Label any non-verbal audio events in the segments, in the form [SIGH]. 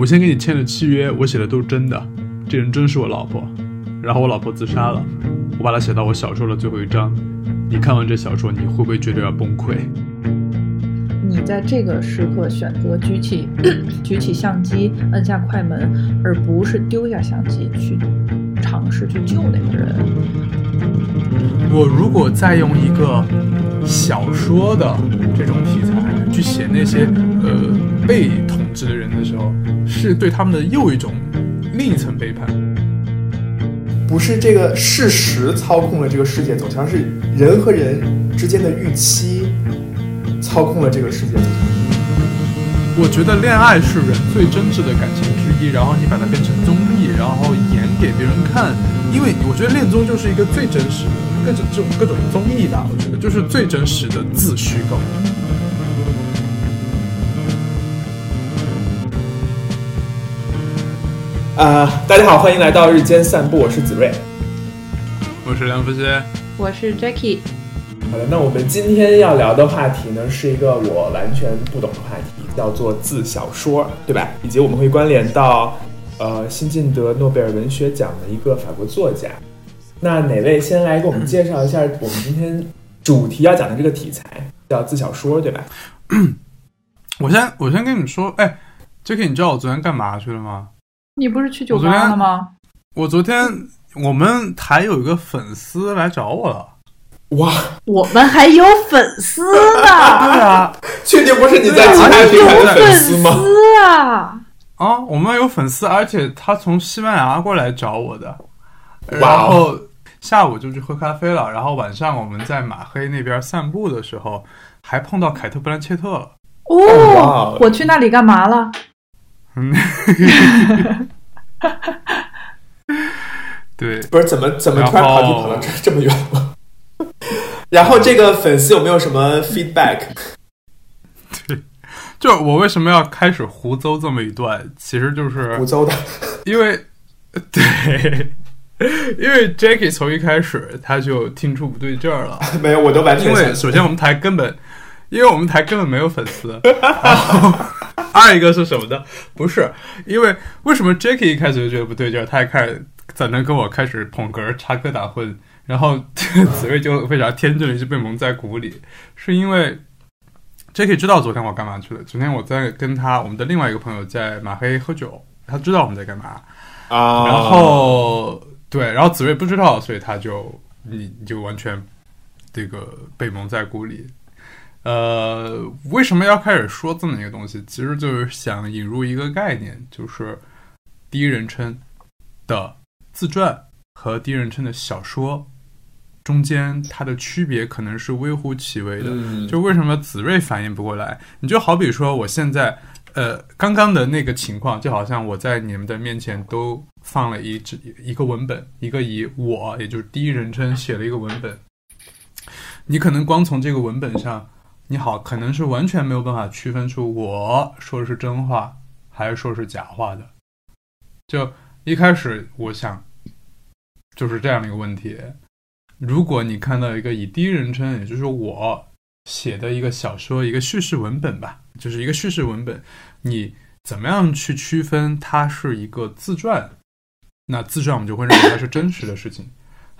我先给你签了契约，我写的都是真的，这人真是我老婆。然后我老婆自杀了，我把它写到我小说的最后一章。你看完这小说，你会不会觉得要崩溃？你在这个时刻选择举起 [COUGHS] 举起相机，摁下快门，而不是丢下相机去尝试去救那个人。我如果再用一个小说的这种题材去写那些呃被统治的人的时候，是对他们的又一种另一层背叛。不是这个事实操控了这个世界走向，是人和人之间的预期操控了这个世界走向。我觉得恋爱是人最真挚的感情之一，然后你把它变成综艺，然后演给别人看，因为我觉得恋综就是一个最真实的各种这种各种综艺吧，我觉得就是最真实的自虚构。啊、大家好，欢迎来到日间散步，我是子睿。我是梁福歇，我是 Jackie，好的，那我们今天要聊的话题呢，是一个我完全不懂的话题，叫做自小说，对吧？以及我们会关联到，呃，新晋得诺贝尔文学奖的一个法国作家。那哪位先来给我们介绍一下我们今天主题要讲的这个题材，叫自小说，对吧？[COUGHS] 我先我先跟你们说，哎，Jacky，你知道我昨天干嘛去了吗？你不是去酒吧了吗？我昨天我们台有一个粉丝来找我了。哇，我们还有粉丝呢，[LAUGHS] 对啊，[LAUGHS] 确定不是你在其他平台的有粉丝吗？丝啊！啊，我们有粉丝，而且他从西班牙过来找我的，然哦后下午就去喝咖啡了，然后晚上我们在马黑那边散步的时候，还碰到凯特·布兰切特了。哦，我去那里干嘛了？嗯，对，[LAUGHS] 不是怎么怎么突然跑题跑到这 [LAUGHS] 这么远了？然后这个粉丝有没有什么 feedback？对就我为什么要开始胡诌这么一段，其实就是胡诌的，因为对，[LAUGHS] 因为 Jackie 从一开始他就听出不对劲儿了。没有，我都完全因为。首先我们台根本，因为我们台根本没有粉丝，然后 [LAUGHS] 二一个是什么呢？不是，因为为什么 Jacky 一开始就觉得不对劲儿，他还开始在那跟我开始捧哏插科打诨，然后子睿 [LAUGHS] 就非常天真的就被蒙在鼓里，是因为 Jacky 知道昨天我干嘛去了。昨天我在跟他我们的另外一个朋友在马黑喝酒，他知道我们在干嘛，啊，然后对，然后子睿不知道，所以他就你你就完全这个被蒙在鼓里。呃，为什么要开始说这么一个东西？其实就是想引入一个概念，就是第一人称的自传和第一人称的小说中间它的区别可能是微乎其微的。嗯，就为什么子睿反应不过来？你就好比说，我现在呃刚刚的那个情况，就好像我在你们的面前都放了一只一个文本，一个以我也就是第一人称写了一个文本，你可能光从这个文本上，你好可能是完全没有办法区分出我说的是真话还是说是假话的。就一开始我想就是这样的一个问题。如果你看到一个以第一人称，也就是我写的一个小说，一个叙事文本吧，就是一个叙事文本，你怎么样去区分它是一个自传？那自传我们就会认为它是真实的事情，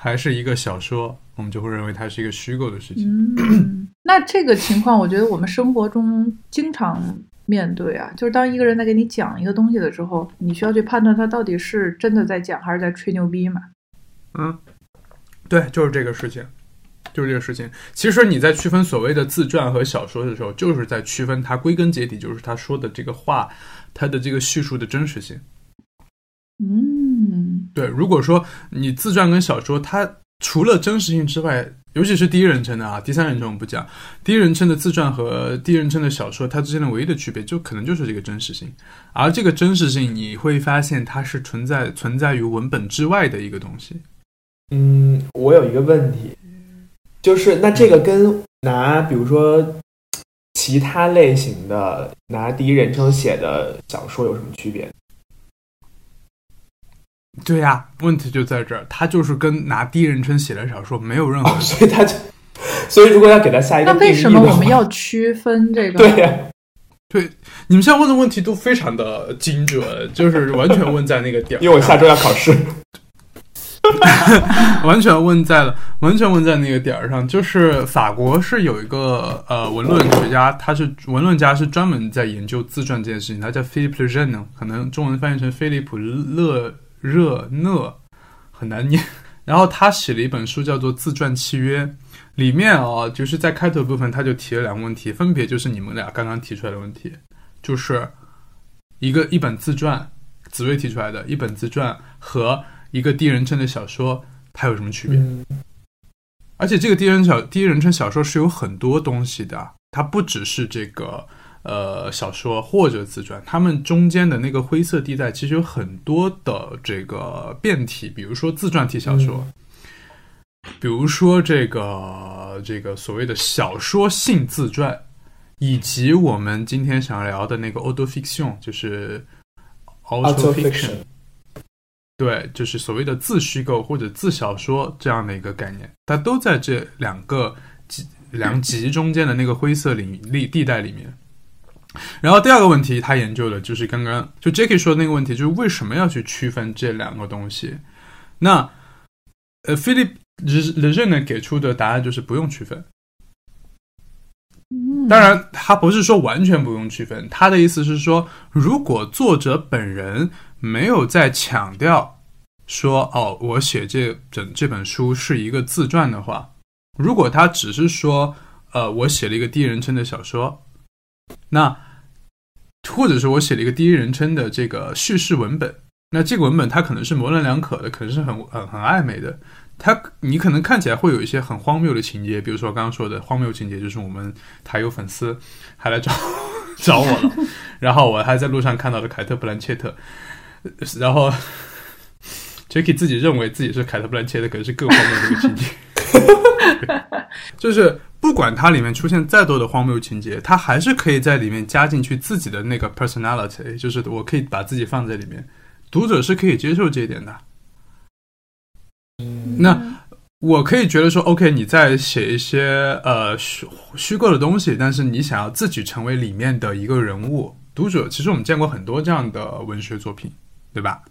还是一个小说，我们就会认为它是一个虚构的事情。嗯，那这个情况，我觉得我们生活中经常面对啊，就是当一个人在给你讲一个东西的时候，你需要去判断他到底是真的在讲还是在吹牛逼嘛。嗯，对，就是这个事情，就是这个事情。其实你在区分所谓的自传和小说的时候，就是在区分它归根结底就是他说的这个话，他的这个叙述的真实性。嗯，对，如果说你自传跟小说，它除了真实性之外，尤其是第一人称的啊，第三人称我们不讲，第一人称的自传和第一人称的小说，它之间的唯一的区别，就可能就是这个真实性。而这个真实性，你会发现它是存在存在于文本之外的一个东西。嗯，我有一个问题，就是那这个跟拿比如说其他类型的拿第一人称写的小说有什么区别？对呀、问题就在这儿，他就是跟拿第一人称写的小说没有任何哦，所以他就，所以如果要给他下一个那定义的话，为什么我们要区分这个？对呀、对，你们现在问的问题都非常的精准，就是完全问在那个点儿，[LAUGHS] 因为我下周要考试。[LAUGHS] 完全问在了，完全问在那个点儿上。就是法国是有一个呃文论学家，他是文论家，是专门在研究自传这件事情。他叫 Philippe Jeune，可能中文翻译成菲利普勒热讷，很难念。[LAUGHS] 然后他写了一本书，叫做《自传契约》，里面啊，就是在开头部分他就提了两个问题，分别就是你们俩刚刚提出来的问题，就是一个一本自传，紫薇提出来的一本自传和。一个第一人称的小说，它有什么区别？而且这个第一人小第一人称小说是有很多东西的，它不只是这个呃小说或者自传，他们中间的那个灰色地带其实有很多的这个变体，比如说自传体小说，比如说这个这个所谓的小说性自传，以及我们今天想聊的那个 auto fiction，就是 auto fiction。对，就是所谓的自虚构或者自小说这样的一个概念，它都在这两个极两极中间的那个灰色领地地带里面。然后第二个问题，他研究的就是刚刚就 Jackie 说的那个问题，就是为什么要去区分这两个东西？那呃，Philip Le Jeune 给出的答案就是不用区分。当然，他不是说完全不用区分，他的意思是说，如果作者本人。没有在强调说哦，我写这整这本书是一个自传的话，如果他只是说呃，我写了一个第一人称的小说，那或者是我写了一个第一人称的这个叙事文本，那这个文本它可能是模棱两可的，可能是很很很暧昧的，它你可能看起来会有一些很荒谬的情节，比如说刚刚说的荒谬情节，就是我们台有粉丝还来找 [LAUGHS] 找我了，然后我还在路上看到了凯特·布兰切特。然后，Jacky 自己认为自己是凯特·布兰切特，可能是更荒谬的一个情节。[LAUGHS] [LAUGHS] 就是不管它里面出现再多的荒谬情节，它还是可以在里面加进去自己的那个 personality，就是我可以把自己放在里面，读者是可以接受这一点的。那我可以觉得说，OK，你在写一些呃虚虚构的东西，但是你想要自己成为里面的一个人物，读者其实我们见过很多这样的文学作品。对吧？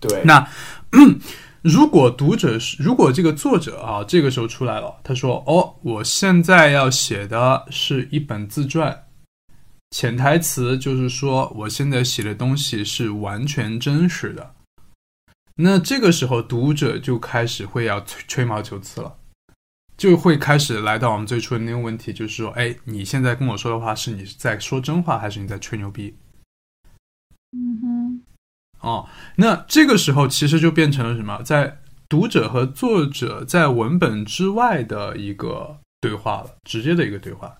对。那 [COUGHS] 如果读者是，如果这个作者啊，这个时候出来了，他说：“哦，我现在要写的是一本自传，潜台词就是说，我现在写的东西是完全真实的。”那这个时候，读者就开始会要吹吹毛求疵了，就会开始来到我们最初的那个问题，就是说：“哎，你现在跟我说的话，是你在说真话，还是你在吹牛逼？”嗯哼。哦，那这个时候其实就变成了什么？在读者和作者在文本之外的一个对话了，直接的一个对话。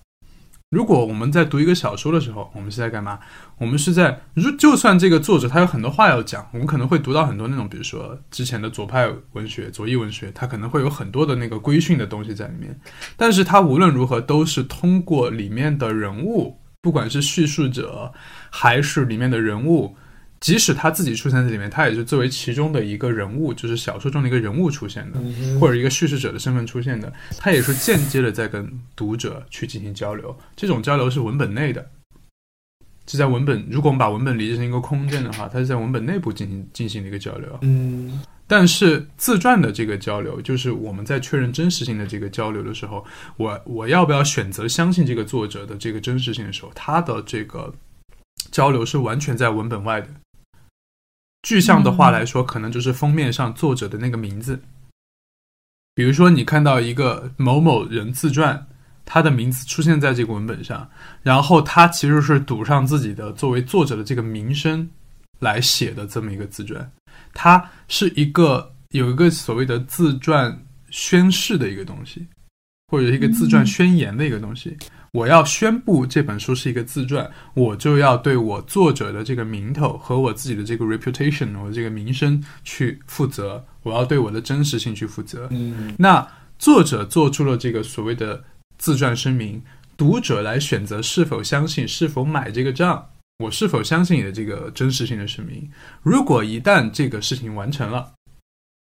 如果我们在读一个小说的时候，我们是在干嘛？我们是在，如就算这个作者他有很多话要讲，我们可能会读到很多那种，比如说之前的左派文学、左翼文学，它可能会有很多的那个规训的东西在里面。但是它无论如何都是通过里面的人物，不管是叙述者还是里面的人物。即使他自己出现在里面，他也是作为其中的一个人物，就是小说中的一个人物出现的，或者一个叙事者的身份出现的，他也是间接的在跟读者去进行交流。这种交流是文本内的，是在文本。如果我们把文本理解成一个空间的话，它是在文本内部进行进行的一个交流。嗯，但是自传的这个交流，就是我们在确认真实性的这个交流的时候，我我要不要选择相信这个作者的这个真实性的时候，他的这个交流是完全在文本外的。具象的话来说，可能就是封面上作者的那个名字。比如说，你看到一个某某人自传，他的名字出现在这个文本上，然后他其实是赌上自己的作为作者的这个名声来写的这么一个自传。它是一个有一个所谓的自传宣誓的一个东西，或者一个自传宣言的一个东西。我要宣布这本书是一个自传，我就要对我作者的这个名头和我自己的这个 reputation，我的这个名声去负责。我要对我的真实性去负责。嗯，那作者做出了这个所谓的自传声明，读者来选择是否相信，是否买这个账。我是否相信你的这个真实性的声明？如果一旦这个事情完成了，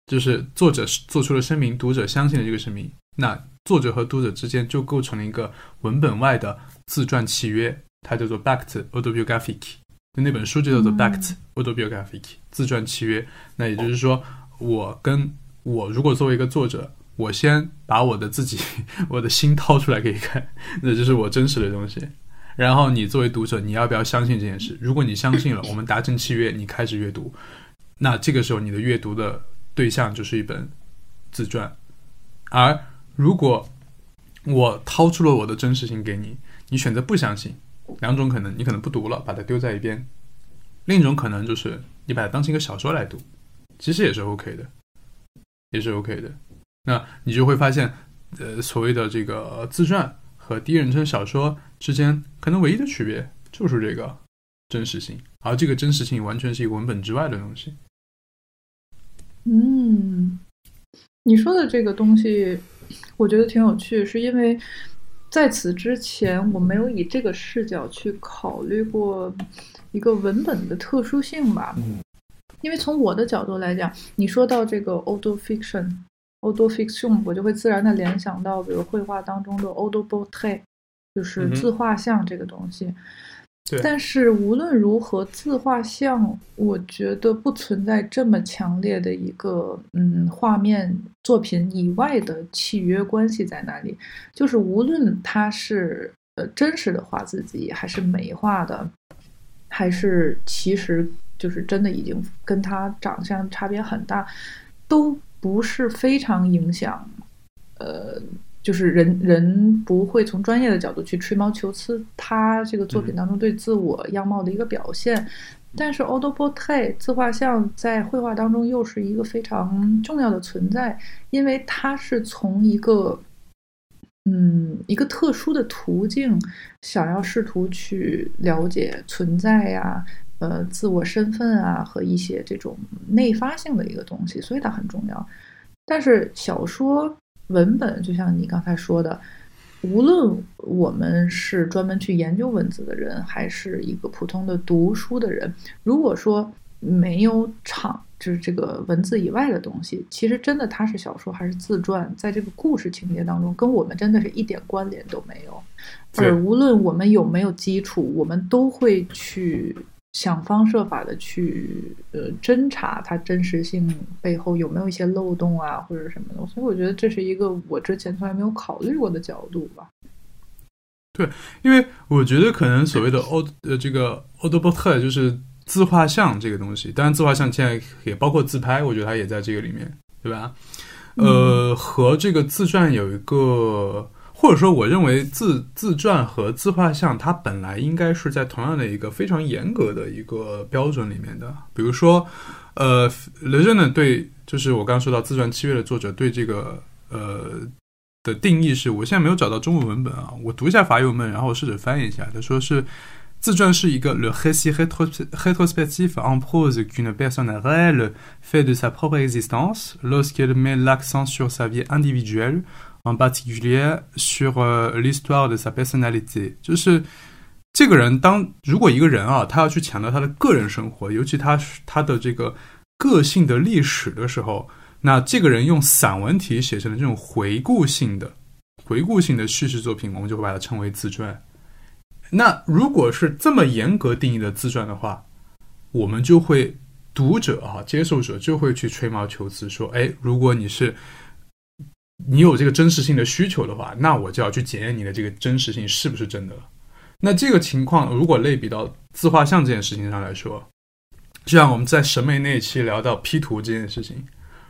就是作者做出了声明，读者相信了这个声明，那。作者和读者之间就构成了一个文本外的自传契约，它叫做 Backed Autobiographic，就那本书就叫做 Backed Autobiographic 自传契约。那也就是说，我跟我如果作为一个作者，我先把我的自己 [LAUGHS] 我的心掏出来给你看，[LAUGHS] 那就是我真实的东西。然后你作为读者，你要不要相信这件事？如果你相信了，我们达成契约，你开始阅读，那这个时候你的阅读的对象就是一本自传。而如果我掏出了我的真实性给你，你选择不相信，两种可能，你可能不读了，把它丢在一边；另一种可能就是你把它当成一个小说来读，其实也是 OK 的，也是 OK 的。那你就会发现，呃，所谓的这个自传和第一人称小说之间，可能唯一的区别就是这个真实性，而这个真实性完全是一个文本之外的东西。嗯，你说的这个东西，我觉得挺有趣，是因为在此之前我没有以这个视角去考虑过一个文本的特殊性吧。嗯，因为从我的角度来讲，你说到这个 auto fiction。auto fiction，我就会自然的联想到，比如绘画当中的 auto portrait，就是自画像这个东西。但是无论如何，自画像，我觉得不存在这么强烈的一个嗯画面作品以外的契约关系在那里。就是无论他是呃真实的画自己，还是美化的，还是其实就是真的已经跟他长相差别很大，都。不是非常影响，呃，就是人人不会从专业的角度去吹毛求疵他这个作品当中对自我样貌的一个表现，但是 auto portrait 自画像在绘画当中又是一个非常重要的存在，因为它是从一个嗯一个特殊的途径想要试图去了解存在呀。呃，自我身份啊，和一些这种内发性的一个东西，所以它很重要。但是小说文本，就像你刚才说的，无论我们是专门去研究文字的人，还是一个普通的读书的人，如果说没有场，就是这个文字以外的东西，其实真的它是小说还是自传，在这个故事情节当中，跟我们真的是一点关联都没有。而无论我们有没有基础，我们都会去。想方设法的去呃侦查它真实性背后有没有一些漏洞啊或者什么的，所以我觉得这是一个我之前从来没有考虑过的角度吧。对，因为我觉得可能所谓的欧呃这个奥德波特就是自画像这个东西，当然自画像现在也包括自拍，我觉得它也在这个里面，对吧？呃，和这个自传有一个。或者说，我认为自自传和自画像，它本来应该是在同样的一个非常严格的一个标准里面的。比如说，呃，雷震呢对，就是我刚刚说到自传七月的作者对这个呃的定义是，我现在没有找到中文文本啊，我读一下法语文本，然后我试着翻译一下。他说是自传是一个 le récit rétrospectif en prose qu'une personne réelle fait de sa propre existence lorsqu'elle met l'accent sur sa vie individuelle. En particulier sur l'histoire de sa personnalité，就是这个人当如果一个人啊，他要去强调他的个人生活，尤其他他的这个个性的历史的时候，那这个人用散文体写成的这种回顾性的回顾性的叙事作品，我们就会把它称为自传。那如果是这么严格定义的自传的话，我们就会读者啊，接受者就会去吹毛求疵，说，哎，如果你是。你有这个真实性的需求的话，那我就要去检验你的这个真实性是不是真的了。那这个情况如果类比到自画像这件事情上来说，就像我们在审美那一期聊到 P 图这件事情，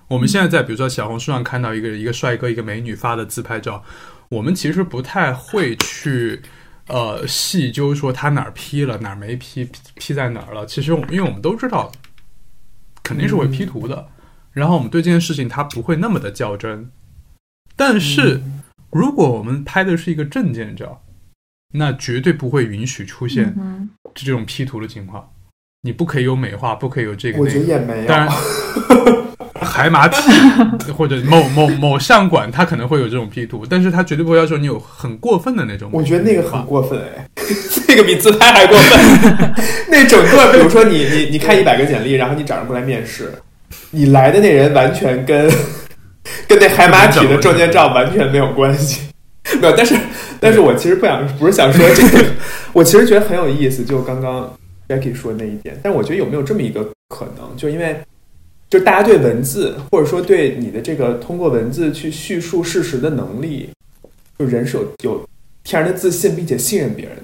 我们现在在比如说小红书上看到一个一个帅哥一个美女发的自拍照，我们其实不太会去呃细究说他哪儿 P 了哪儿没 P，P 在哪儿了。其实因为我们都知道肯定是会 P 图的，然后我们对这件事情他不会那么的较真。但是，如果我们拍的是一个证件照，那绝对不会允许出现这种 P 图的情况。你不可以有美化，不可以有这个。我觉得也没有。当然，[LAUGHS] 海马体或者某某某相馆，它可能会有这种 P 图，但是它绝对不会要求你有很过分的那种。我觉得那个很过分哎，[LAUGHS] 那个比自拍还过分。[LAUGHS] 那整个，比如说你你你看一百个简历，然后你找人过来面试，你来的那人完全跟。跟那海马体的 [LAUGHS] 证件照完全没有关系，没有。但是，但是我其实不想，不是想说这个，我其实觉得很有意思，就刚刚 Jackie 说的那一点。但我觉得有没有这么一个可能，就因为就大家对文字，或者说对你的这个通过文字去叙述事实的能力，就人是有有天然的自信，并且信任别人。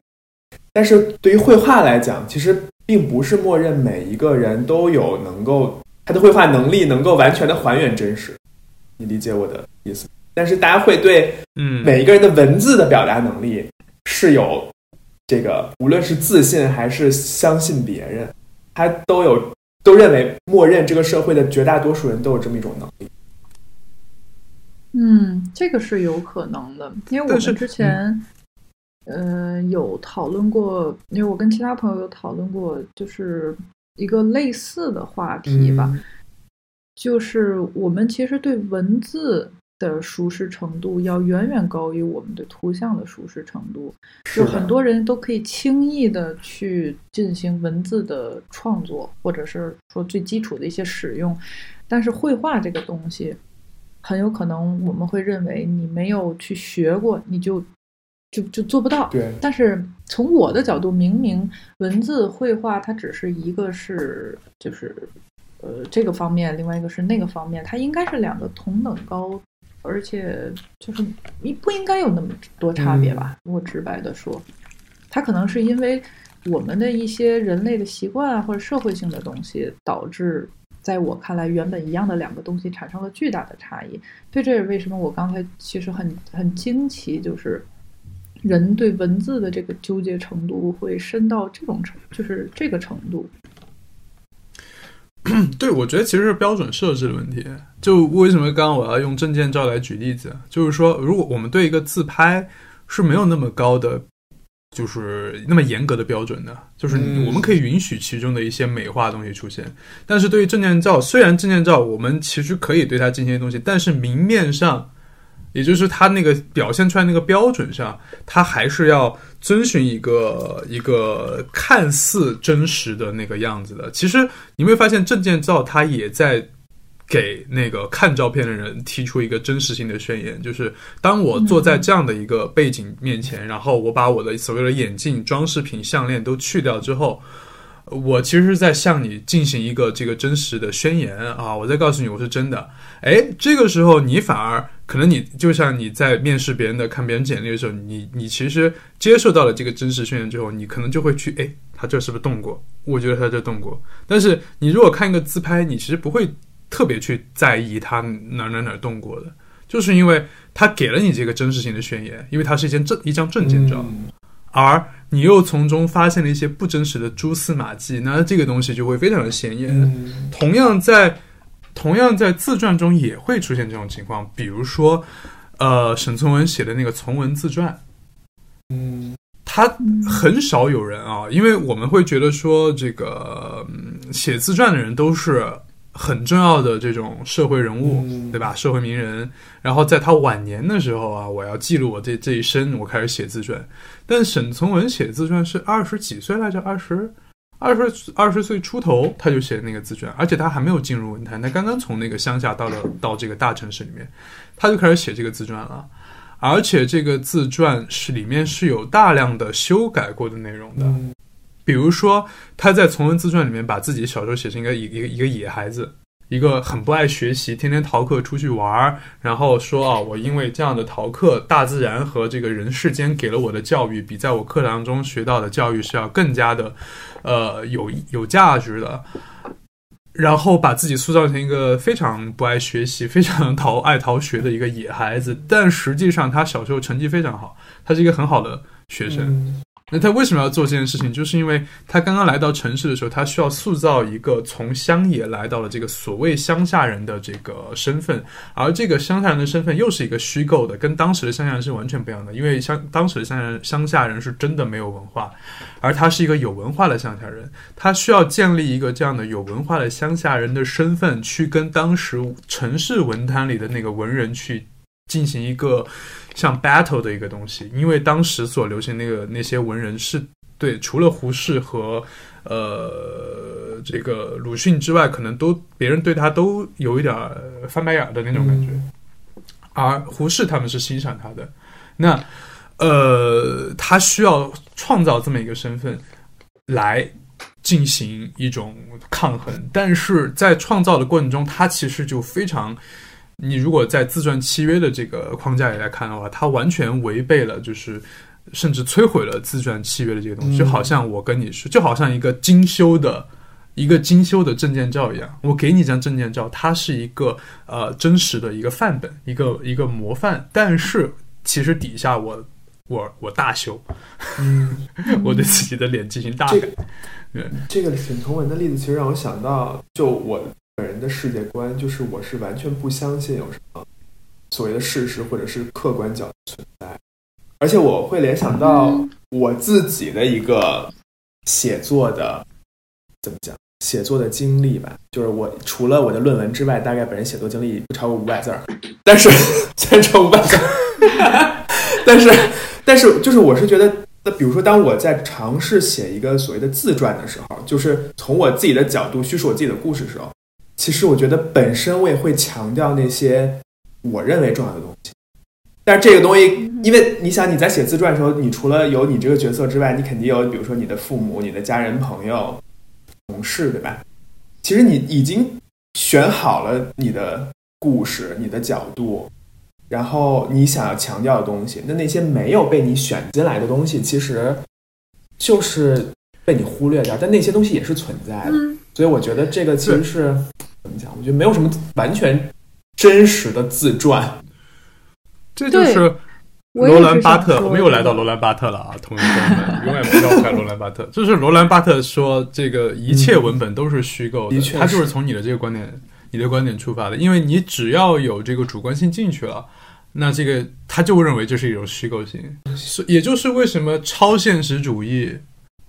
但是对于绘画来讲，其实并不是默认每一个人都有能够他的绘画能力能够完全的还原真实。你理解我的意思？但是大家会对嗯。每一个人的文字的表达能力是有这个，无论是自信还是相信别人，他都有都认为默认这个社会的绝大多数人都有这么一种能力。嗯，这个是有可能的，因为我是们之前，呃，有讨论过，因为我跟其他朋友有讨论过，就是一个类似的话题吧，就是我们其实对文字的舒适程度要远远高于我们对图像的舒适程度，就很多人都可以轻易的去进行文字的创作，或者是说最基础的一些使用，但是绘画这个东西，很有可能我们会认为你没有去学过，你就就就做不到。对，但是从我的角度，明明文字绘画它只是一个是就是呃这个方面，另外一个是那个方面，它应该是两个同等高，而且就是你不应该有那么多差别吧？如果直白的说，它可能是因为我们的一些人类的习惯啊，或者社会性的东西，导致在我看来原本一样的两个东西产生了巨大的差异。对，这也是为什么我刚才其实很很惊奇，就是人对文字的这个纠结程度会深到这种程，就是这个程度。[CLEARS THROAT] 对，我觉得其实是标准设置的问题。就为什么刚刚我要用证件照来举例子，就是说，如果我们对一个自拍是没有那么高的，就是那么严格的标准的，就是嗯我们可以允许其中的一些美化东西出现。但是对于证件照，虽然证件照我们其实可以对它进行一些东西，但是明面上。也就是他那个表现出来那个标准上，他还是要遵循一个一个看似真实的那个样子的。其实你会发现，证件照它也在给那个看照片的人提出一个真实性的宣言，就是当我坐在这样的一个背景面前，然后我把我的所谓的眼镜、装饰品、项链都去掉之后。我其实是在向你进行一个这个真实的宣言啊！我在告诉你我是真的。哎，这个时候你反而可能你就像你在面试别人的、看别人简历的时候，你你其实接受到了这个真实宣言之后，你可能就会去哎，他这是不是动过？我觉得他这动过。但是你如果看一个自拍，你其实不会特别去在意他哪哪哪动过的，就是因为他给了你这个真实性的宣言，因为它是一件证一张证件照。嗯而你又从中发现了一些不真实的蛛丝马迹，那这个东西就会非常的显眼。嗯同样在同样在自传中也会出现这种情况，比如说，呃，沈从文写的那个《从文自传》，嗯他很少有人啊，因为我们会觉得说，这个、嗯、写自传的人都是很重要的这种社会人物，嗯对吧？社会名人。然后在他晚年的时候啊，我要记录我这这一生，我开始写自传。但沈从文写自传是二十几岁来着，二十。二十二十岁出头，他就写那个自传，而且他还没有进入文坛，他刚刚从那个乡下到了到这个大城市里面，他就开始写这个自传了。而且这个自传是里面是有大量的修改过的内容的，嗯比如说他在《从文自传》里面把自己小时候写成一个一个一个野孩子，一个很不爱学习，天天逃课出去玩儿，然后说啊，我因为这样的逃课，大自然和这个人世间给了我的教育，比在我课堂中学到的教育是要更加的，呃，有有价值的。然后把自己塑造成一个非常不爱学习、非常 [LAUGHS] 逃爱逃学的一个野孩子，但实际上他小时候成绩非常好，他是一个很好的学生。那他为什么要做这件事情？就是因为他刚刚来到城市的时候，他需要塑造一个从乡野来到了这个所谓乡下人的这个身份，而这个乡下人的身份又是一个虚构的，跟当时的乡下人是完全不一样的。因为乡当时的乡下人乡下人是真的没有文化，而他是一个有文化的乡下人，他需要建立一个这样的有文化的乡下人的身份，去跟当时城市文坛里的那个文人去进行一个像 battle 的一个东西，因为当时所流行那个那些文人是对除了胡适和呃这个鲁迅之外，可能都别人对他都有一点儿翻白眼儿的那种感觉，而胡适他们是欣赏他的。那呃，他需要创造这么一个身份来进行一种抗衡，但是在创造的过程中，他其实就非常，你如果在自传契约的这个框架里来看的话，它完全违背了，就是甚至摧毁了自传契约的这个东西，就好像我跟你说，就好像一个精修的。一个精修的证件照一样，我给你一张证件照，它是一个呃真实的一个范本，一个一个模范，但是其实底下我我我大修，嗯，[LAUGHS] 我对自己的脸进行大改。对，这个沈从文的例子其实让我想到，就我本人的世界观，就是我是完全不相信有什么所谓的事实或者是客观角度存在，而且我会联想到我自己的一个写作的怎么讲？写作的经历吧，就是我除了我的论文之外，大概本人写作经历不超过五百字儿，但是虽然超五百字，[LAUGHS] 但是但是就是我是觉得，那比如说当我在尝试写一个所谓的自传的时候，就是从我自己的角度叙述我自己的故事的时候，其实我觉得本身我也会强调那些我认为重要的东西，但是这个东西，因为你想你在写自传的时候，你除了有你这个角色之外，你肯定有比如说你的父母、你的家人、朋友。同事对吧？其实你已经选好了你的故事、你的角度，然后你想要强调的东西。那那些没有被你选进来的东西，其实就是被你忽略掉。但那些东西也是存在的。所以我觉得这个其实是怎么讲？我觉得没有什么完全真实的自传。这就是。罗兰巴特，我们又来到罗兰巴特了啊！同学们，永远不要看罗兰巴特。[LAUGHS] 就是罗兰巴特说，这个一切文本都是虚构的，他就是从你的这个观点、你的观点出发的。因为你只要有这个主观性进去了，那这个他就会认为这是一种虚构性。是，也就是为什么超现实主义，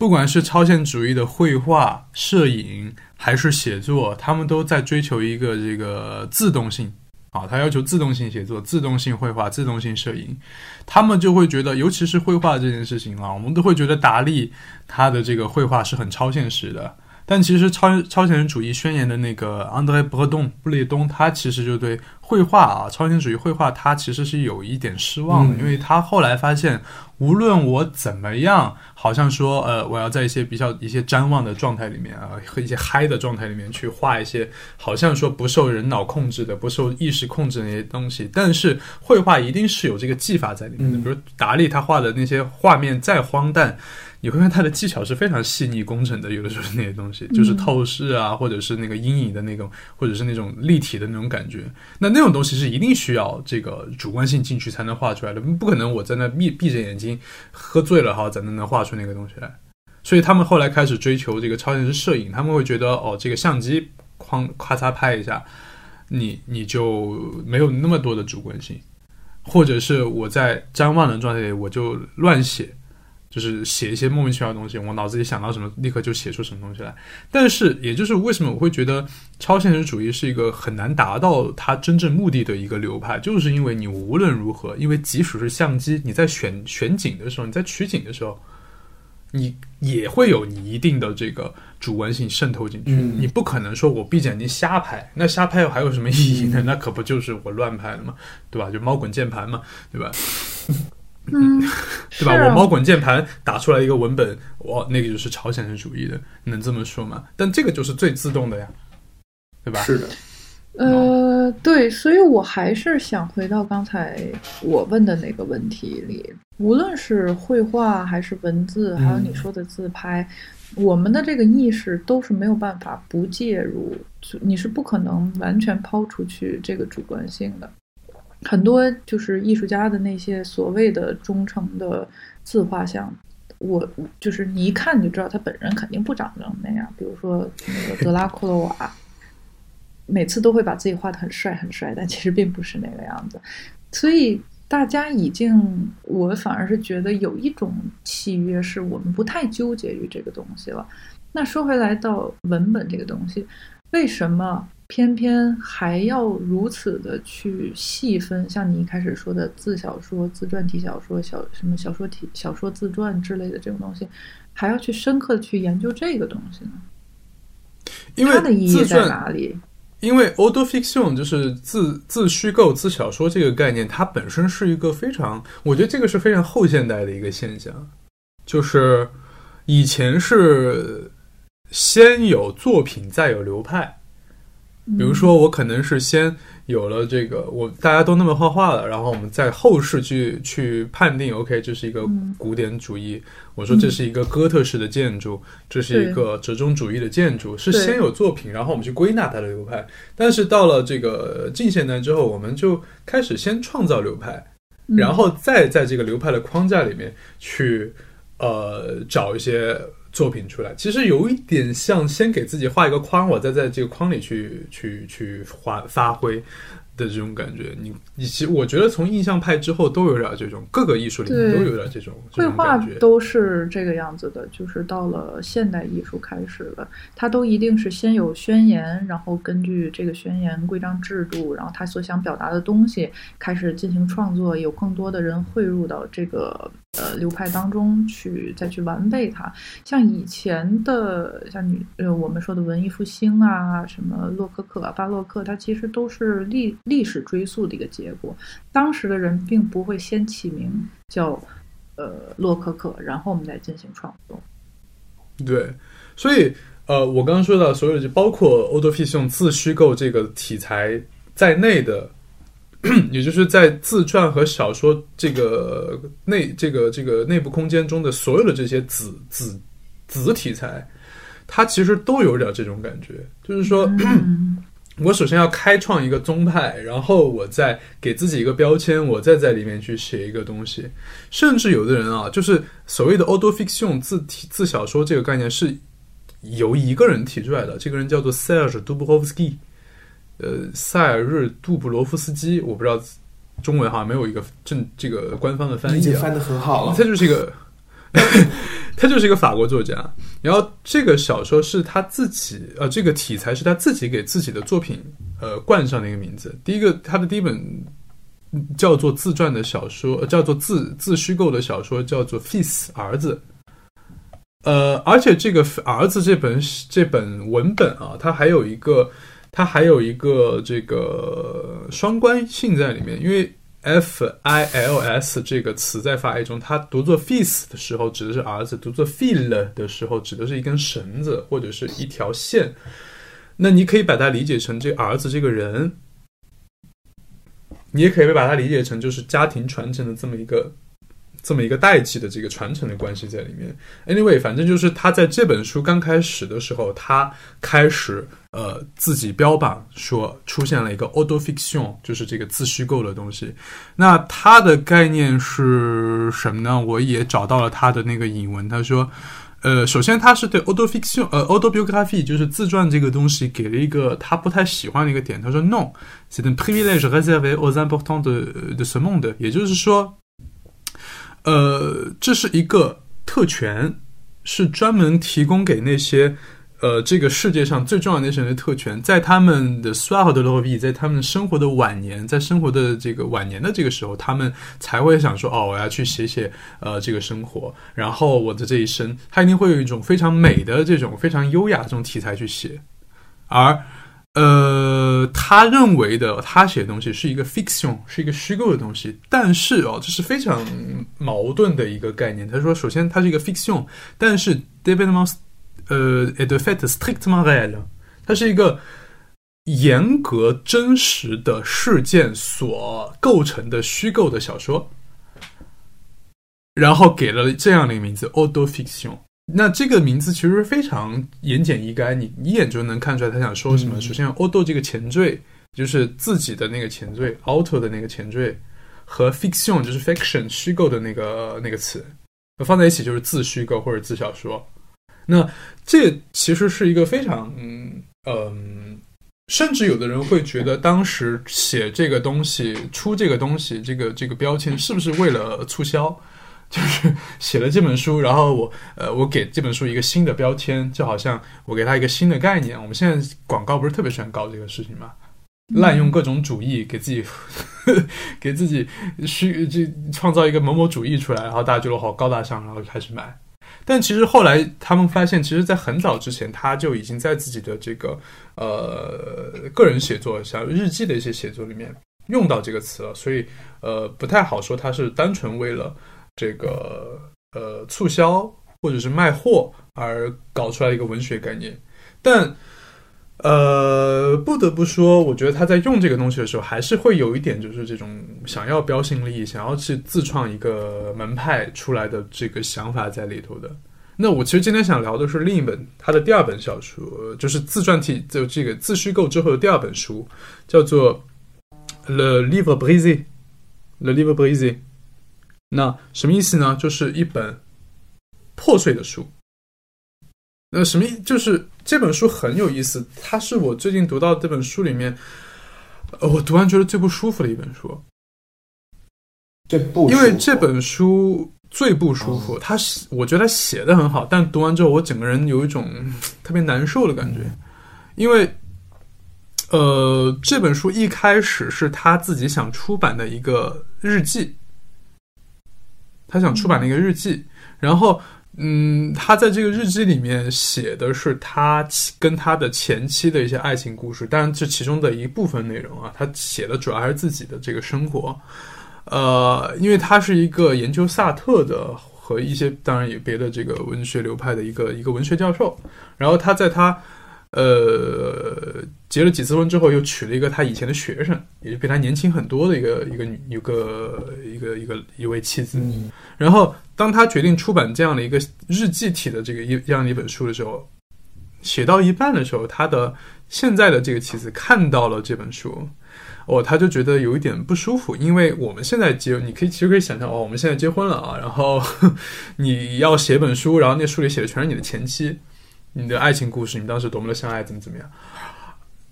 不管是超现实主义的绘画、摄影还是写作，他们都在追求一个这个自动性。啊，他要求自动性写作、自动性绘画、自动性摄影，他们就会觉得，尤其是绘画这件事情啊，我们都会觉得达利他的这个绘画是很超现实的。但其实超超现实主义宣言的那个安德烈·布东布列东，他其实就对绘画啊，超现实主义绘画，他其实是有一点失望的，因为他后来发现，无论我怎么样，好像说呃，我要在一些比较一些瞻望的状态里面啊，和一些嗨的状态里面去画一些，好像说不受人脑控制的、不受意识控制的那些东西，但是绘画一定是有这个技法在里面的，比如达利他画的那些画面再荒诞。你会看他的技巧是非常细腻工整的，有的时候那些东西，就是透视啊，或者是那个阴影的那种，或者是那种立体的那种感觉。那那种东西是一定需要这个主观性进去才能画出来的，不可能我在那闭闭着眼睛喝醉了哈，才能能画出那个东西来。所以他们后来开始追求这个超现实摄影，他们会觉得哦，这个相机哐咔嚓拍一下，你你就没有那么多的主观性，或者是我在张望的状态里我就乱写。就是写一些莫名其妙的东西，我脑子里想到什么，立刻就写出什么东西来。但是，也就是为什么我会觉得超现实主义是一个很难达到它真正目的的一个流派，就是因为你无论如何，因为即使是相机，你在选选景的时候，你在取景的时候，你也会有你一定的这个主观性渗透进去。你不可能说我闭着眼睛瞎拍，那瞎拍还有什么意义呢？那可不就是我乱拍的嘛，对吧？就猫滚键盘嘛，对吧？嗯，[LAUGHS] [LAUGHS] 对吧？我猫滚键盘打出来一个文本，哇，那个就是朝鲜人主义的，能这么说吗？但这个就是最自动的呀，对吧？是的。呃，对，所以我还是想回到刚才我问的那个问题里，无论是绘画还是文字，还有你说的自拍，我们的这个意识都是没有办法不介入，你是不可能完全抛出去这个主观性的。很多就是艺术家的那些所谓的忠诚的自画像，我就是你一看就知道他本人肯定不长成那样。比如说那个德拉 [LAUGHS] 库洛瓦，每次都会把自己画的很帅很帅，但其实并不是那个样子。所以大家已经，我反而是觉得有一种契约，是我们不太纠结于这个东西了。那说回来到文本这个东西，为什么？偏偏还要如此的去细分，像你一开始说的自小说、自传体小说、小什么小说体小说自传之类的这种东西，还要去深刻的去研究这个东西呢？因为它的意义在哪里？因为 auto fiction 就是自自虚构、自小说这个概念，它本身是一个非常，我觉得这个是非常后现代的一个现象，就是以前是先有作品，再有流派。比如说，我可能是先有了这个，我大家都那么画画了，然后我们在后世去去判定，OK，这是一个古典主义。我说这是一个哥特式的建筑，这是一个折中主义的建筑，是先有作品，然后我们去归纳它的流派。但是到了这个近现代之后，我们就开始先创造流派，然后再在这个流派的框架里面去呃找一些。作品出来，其实有一点像先给自己画一个框，我再在这个框里去去去发发挥。的这种感觉，你你其实我觉得从印象派之后都有点这种，各个艺术里面都有点这种绘画都是这个样子的，就是到了现代艺术开始了，它都一定是先有宣言，然后根据这个宣言规章制度，然后他所想表达的东西开始进行创作，有更多的人汇入到这个呃流派当中去，再去完备它。像以前的像你呃我们说的文艺复兴啊，什么洛可可、巴洛克，它其实都是历。历史追溯的一个结果，当时的人并不会先起名叫呃洛可可，然后我们再进行创作。对，所以呃，我刚刚说到所有就，包括 auto fiction 自虚构这个题材在内的，也就是在自传和小说这个内这个这个内部空间中的所有的这些子子子题材，它其实都有点这种感觉，就是说。[CLEARS THROAT] 我首先要开创一个宗派，然后我再给自己一个标签，我再在里面去写一个东西。甚至有的人啊，就是所谓的 auto fiction 自体自小说这个概念是由一个人提出来的。这个人叫做塞尔日·杜布罗夫斯基，呃，塞尔日·杜布罗夫斯基，我不知道中文好像没有一个正这个官方的翻译，已经翻的很好了。他就是一个。[LAUGHS] 他就是一个法国作家，然后这个小说是他自己，呃，这个题材是他自己给自己的作品，呃，冠上的一个名字。第一个，他的第一本叫做自传的小说，叫做自自虚构的小说，叫做《Fils 儿子》。呃，而且这个儿子这本这本文本啊，它还有一个，它还有一个这个双关性在里面，因为。f i l s 这个词在法语中，它读作 fils 的时候指的是儿子，读作 fil 的时候指的是一根绳子或者是一条线。那你可以把它理解成这儿子这个人，你也可以把它理解成就是家庭传承的这么一个。这么一个代际的这个传承的关系在里面。Anyway，反正就是他在这本书刚开始的时候，他开始呃自己标榜说出现了一个 auto fiction，就是这个自虚构的东西。那他的概念是什么呢？我也找到了他的那个引文，他说，呃，首先他是对 auto fiction，呃，autobiography，就是自传这个东西给了一个他不太喜欢的一个点。他说，No，c'est un privilège réservé aux importants de de ce monde。也就是说。呃，这是一个特权，是专门提供给那些呃这个世界上最重要的那些人的特权，在他们的 s w a h 的 l o b 在他们生活的晚年，在生活的这个晚年的这个时候，他们才会想说，哦，我要去写写呃这个生活，然后我的这一生，他一定会有一种非常美的这种非常优雅的这种题材去写，而。呃，他认为的他写的东西是一个 fiction，是一个虚构的东西。但是哦，这是非常矛盾的一个概念。他说，首先它是一个 fiction，但是 David Moss，呃，est de fait strictement réel，它是一个严格真实的事件所构成的虚构的小说。然后给了这样的一个名字，auto fiction。那这个名字其实非常言简意赅，你一眼就能看出来他想说什么。首先，auto 这个前缀就是自己的那个前缀，auto 的那个前缀和 fiction 就是 fiction 虚构的那个那个词放在一起就是自虚构或者自小说。那这其实是一个非常嗯嗯，甚至有的人会觉得当时写这个东西出这个东西这个这个标签是不是为了促销？就是写了这本书，然后我呃，我给这本书一个新的标签，就好像我给他一个新的概念。我们现在广告不是特别喜欢搞这个事情嘛？滥用各种主义，给自己 [LAUGHS] 给自己虚这创造一个某某主义出来，然后大家觉得好高大上，然后就开始买。但其实后来他们发现，其实，在很早之前，他就已经在自己的这个呃个人写作，像日记的一些写作里面用到这个词了，所以呃不太好说他是单纯为了这个呃促销或者是卖货而搞出来一个文学概念，但。呃，不得不说，我觉得他在用这个东西的时候，还是会有一点，就是这种想要标新立异，想要去自创一个门派出来的这个想法在里头的。那我其实今天想聊的是另一本他的第二本小说，就是自传体，就这个自虚构之后的第二本书，叫做《Le Livre Brisé》，《Le Livre Brisé》。那什么意思呢？就是一本破碎的书。那什么意？就是这本书很有意思，它是我最近读到这本书里面，呃，我读完觉得最不舒服的一本书。最不，因为这本书最不舒服，它我觉得他写的很好，但读完之后我整个人有一种特别难受的感觉，因为，呃，这本书一开始是他自己想出版的一个日记，他想出版那个日记，然后。嗯，他在这个日记里面写的是他跟他的前妻的一些爱情故事，当然这其中的一部分内容啊，他写的主要还是自己的这个生活。呃，因为他是一个研究萨特的和一些当然也别的这个文学流派的一个一个文学教授，然后他在他。呃，结了几次婚之后，又娶了一个他以前的学生，也就比他年轻很多的一个一个女，一个一个一个一位妻子。然后，当他决定出版这样的一个日记体的这个一这样的一本书的时候，写到一半的时候，他的现在的这个妻子看到了这本书，哦，他就觉得有一点不舒服，因为我们现在结，你可以其实可以想象，哦，我们现在结婚了啊，然后 [LAUGHS] 你要写本书，然后那书里写的全是你的前妻。你的爱情故事，你当时多么的相爱，怎么怎么样？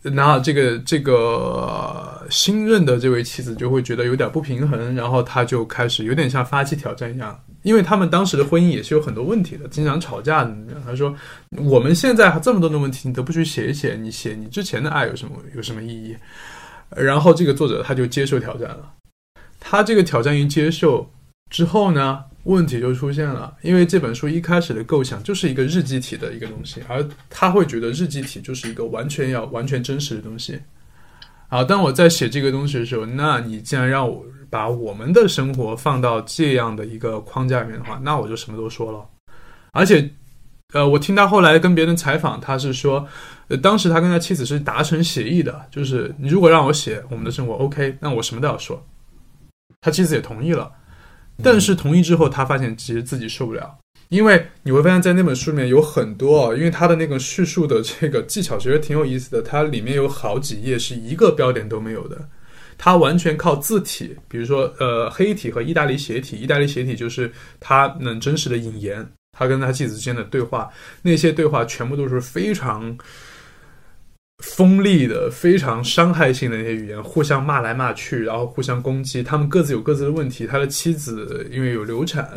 那这个这个新任的这位妻子就会觉得有点不平衡，然后他就开始有点像发起挑战一样，因为他们当时的婚姻也是有很多问题的，经常吵架怎么样？他说：“我们现在这么多的问题，你都不去写一写，你写你之前的爱有什么有什么意义？”然后这个作者他就接受挑战了，他这个挑战一接受之后呢？问题就出现了，因为这本书一开始的构想就是一个日记体的一个东西，而他会觉得日记体就是一个完全要完全真实的东西。好，当我在写这个东西的时候，那你既然让我把我们的生活放到这样的一个框架里面的话，那我就什么都说了。而且，呃，我听他后来跟别人采访，他是说，呃，当时他跟他妻子是达成协议的，就是你如果让我写我们的生活，OK，那我什么都要说。他妻子也同意了。但是同意之后，他发现其实自己受不了，因为你会发现在那本书里面有很多啊，因为他的那个叙述的这个技巧其实挺有意思的，它里面有好几页是一个标点都没有的，他完全靠字体，比如说呃黑体和意大利斜体，意大利斜体就是他能真实的引言，他跟他妻子之间的对话，那些对话全部都是非常。锋利的、非常伤害性的那些语言，互相骂来骂去，然后互相攻击。他们各自有各自的问题。他的妻子因为有流产，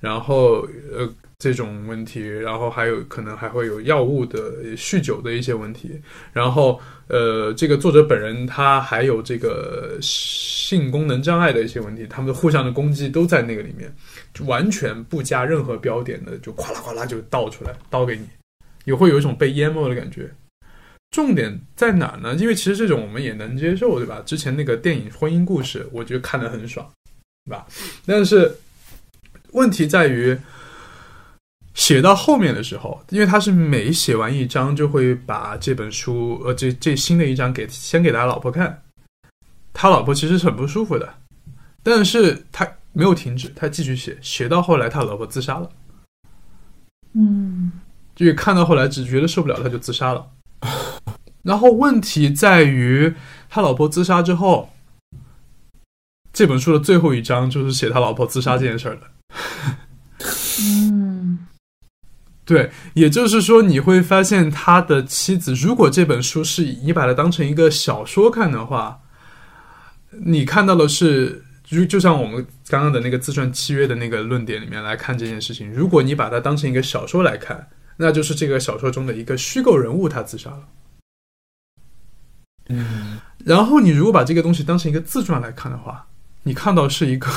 然后呃这种问题，然后还有可能还会有药物的酗酒的一些问题。然后呃，这个作者本人他还有这个性功能障碍的一些问题。他们的互相的攻击都在那个里面，就完全不加任何标点的，就哗啦哗啦就倒出来，倒给你，也会有一种被淹没的感觉。重点在哪呢？因为其实这种我们也能接受，对吧？之前那个电影《婚姻故事》，我觉得看得很爽，对吧？但是问题在于写到后面的时候，因为他是每写完一章就会把这本书，呃，这这新的一章给先给他老婆看，他老婆其实是很不舒服的，但是他没有停止，他继续写，写到后来他老婆自杀了，嗯，就看到后来只觉得受不了，他就自杀了。[LAUGHS] 然后问题在于，他老婆自杀之后，这本书的最后一章就是写他老婆自杀这件事儿的。嗯，对，也就是说，你会发现他的妻子，如果这本书是你把它当成一个小说看的话，你看到的是，就就像我们刚刚的那个自传契约的那个论点里面来看这件事情，如果你把它当成一个小说来看，那就是这个小说中的一个虚构人物他自杀了。嗯，然后你如果把这个东西当成一个自传来看的话，你看到是一个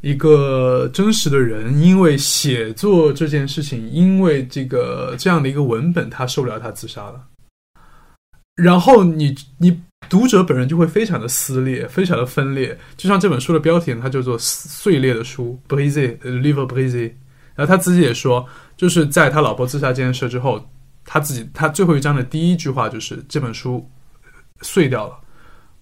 一个真实的人，因为写作这件事情，因为这个这样的一个文本，他受不了，他自杀了。然后你你读者本人就会非常的撕裂，非常的分裂，就像这本书的标题，它叫做《碎裂的书》（Brisé Livre Brisé）。然后他自己也说，就是在他老婆自杀这件事之后，他自己他最后一章的第一句话就是这本书碎掉了，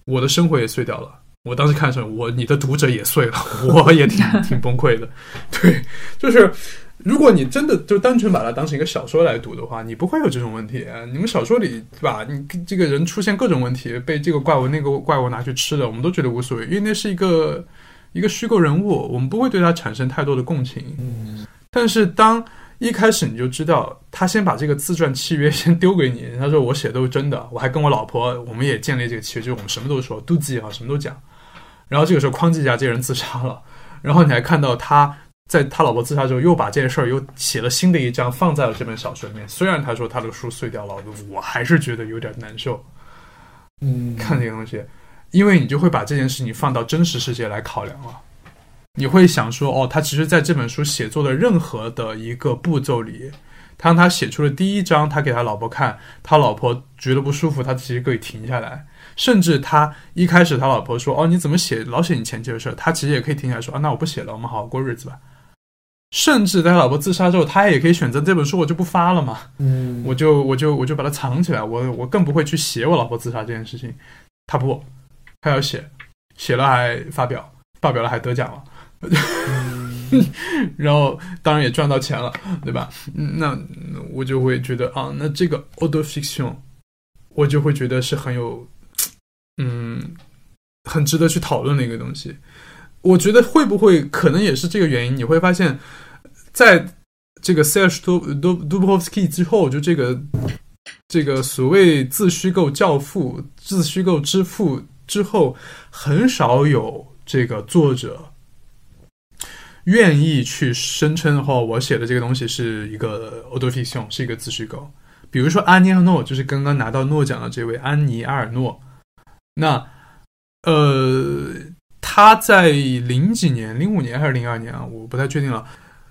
我的生活也碎掉了。我当时看的时候，我你的读者也碎了，我也挺 [LAUGHS] 挺崩溃的。对，就是如果你真的就单纯把它当成一个小说来读的话，你不会有这种问题。你们小说里对吧？你这个人出现各种问题，被这个怪物那个怪物拿去吃了，我们都觉得无所谓，因为那是一个一个虚构人物，我们不会对他产生太多的共情。嗯，但是当一开始你就知道，他先把这个自传契约先丢给你，他说我写的都是真的，我还跟我老婆我们也建立这个契约，就是我们什么都说，都记啊，什么都讲。然后这个时候，匡季家这个人自杀了，然后你还看到他在他老婆自杀之后，又把这件事儿又写了新的一章，放在了这本小说里面。虽然他说他的书碎掉了，我还是觉得有点难受。嗯，看这个东西，因为你就会把这件事情放到真实世界来考量了。你会想说，哦，他其实在这本书写作的任何的一个步骤里，他让他写出了第一章，他给他老婆看，他老婆觉得不舒服，他其实可以停下来。甚至他一开始，他老婆说：“哦，你怎么写老写你前妻的事儿？”他其实也可以停下来说：“啊，那我不写了，我们好好过日子吧。”甚至在他老婆自杀之后，他也可以选择这本书我就不发了嘛，嗯，我就我就我就把它藏起来，我我更不会去写我老婆自杀这件事情。他不，他要写，写了还发表，发表了还得奖了，[LAUGHS] 然后当然也赚到钱了，对吧？那我就会觉得啊，那这个 auto fiction，我就会觉得是很有。嗯，很值得去讨论的一个东西。我觉得会不会可能也是这个原因？你会发现，在这个 Serge Dubrovsky 之后，就这个这个所谓自虚构教父、自虚构之父之后，很少有这个作者愿意去声称：“哦，我写的这个东西是一个 auto fiction，是一个自虚构。”比如说安妮尔诺，就是刚刚拿到诺奖的这位安妮阿尔诺。那，呃，他在零几年，零五年还是零二年啊？我不太确定了。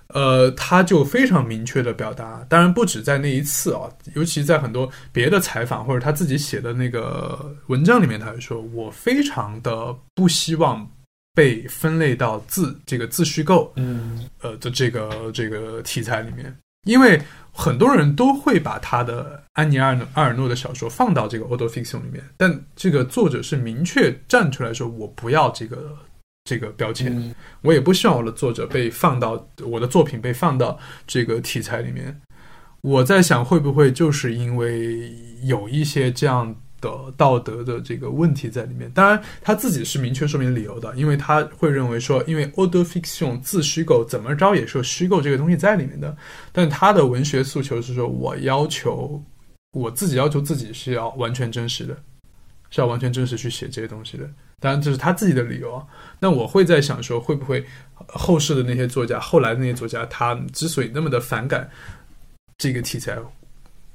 呃，他就非常明确的表达，当然不止在那一次啊，尤其在很多别的采访或者他自己写的那个文章里面，他就说我非常的不希望被分类到自这个自虚构，嗯，呃的这个这个题材里面，因为。很多人都会把他的安妮尔阿尔诺的小说放到这个 auto fiction 里面，但这个作者是明确站出来说：“我不要这个这个标签，我也不希望我的作者被放到我的作品被放到这个题材里面。”我在想，会不会就是因为有一些这样。的道德的这个问题在里面，当然他自己是明确说明理由的，因为他会认为说，因为 auto fiction 自虚构怎么着也是有虚构这个东西在里面的，但他的文学诉求是说，我要求我自己要求自己是要完全真实的，是要完全真实去写这些东西的，当然这是他自己的理由啊。那我会在想说，会不会后世的那些作家，后来的那些作家，他之所以那么的反感这个题材。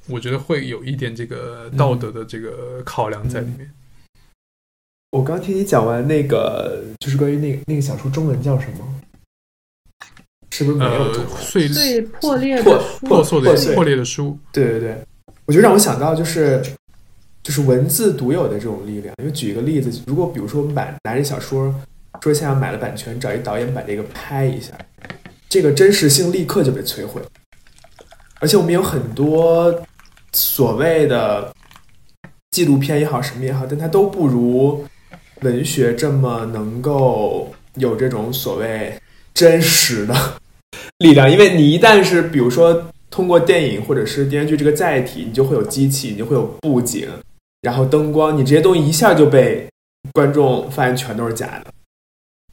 我觉得会有一点这个道德的这个考量在里面。我刚听你讲完那个，就是关于那个那个小说中文叫什么？是不是没有中文？碎最破裂破的破碎的破裂的书。对对对，我觉得让我想到就是就是文字独有的这种力量。因为举一个例子，如果比如说我们把拿着小说说现在买了版权，找一导演把这个拍一下，这个真实性立刻就被摧毁。而且我们有很多。所谓的纪录片也好，什么也好，但它都不如文学这么能够有这种所谓真实的力量。因为你一旦是比如说通过电影或者是电视剧这个载体，你就会有机器，你就会有布景，然后灯光，你这些东西一下就被观众发现全都是假的。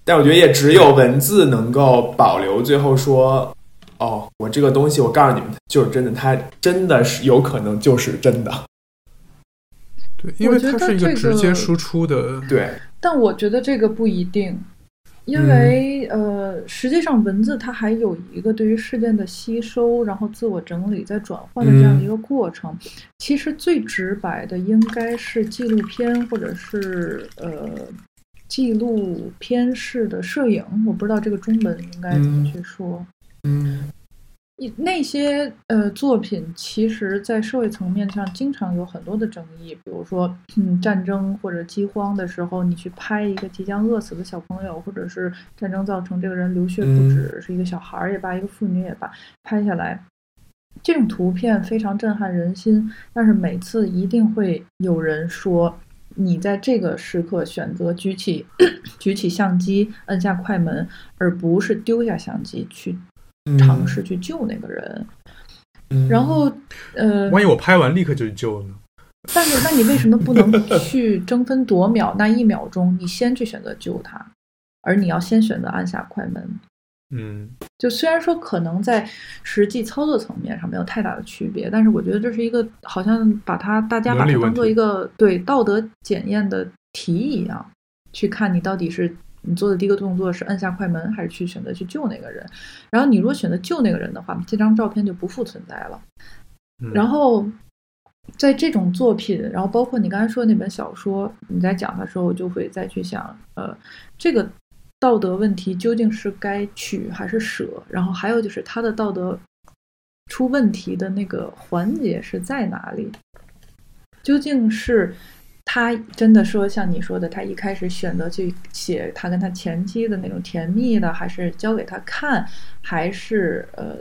但我觉得也只有文字能够保留，最后说。哦，我这个东西，我告诉你们，就是真的，它真的是有可能就是真的。对，因为它是一个直接输出的。对，但我觉得这个不一定，因为呃，实际上文字它还有一个对于事件的吸收，然后自我整理、再转换的这样的一个过程。其实最直白的应该是纪录片或者是呃纪录片式的摄影，我不知道这个中文应该怎么去说。嗯一那些呃作品，其实，在社会层面上经常有很多的争议，比如说，嗯，战争或者饥荒的时候，你去拍一个即将饿死的小朋友，或者是战争造成这个人流血不止，是一个小孩儿也罢，一个妇女也罢，拍下来，这种图片非常震撼人心。但是每次一定会有人说，你在这个时刻选择举起 [COUGHS] 举起相机，摁下快门，而不是丢下相机去。尝试去救那个人，然后，呃，万一我拍完立刻就去救呢？[LAUGHS] 但是，那你为什么不能去争分夺秒？那一秒钟，你先去选择救他，而你要先选择按下快门。嗯，就虽然说可能在实际操作层面上没有太大的区别，但是我觉得这是一个好像把它大家把它当做一个对道德检验的题一样，去看你到底是。你做的第一个动作是按下快门，还是去选择去救那个人？然后你如果选择救那个人的话，这张照片就不复存在了。然后在这种作品，然后包括你刚才说的那本小说，你在讲的时候，我就会再去想，呃，这个道德问题究竟是该取还是舍？然后还有就是他的道德出问题的那个环节是在哪里？究竟是？他真的说像你说的，他一开始选择去写他跟他前妻的那种甜蜜的，还是交给他看，还是呃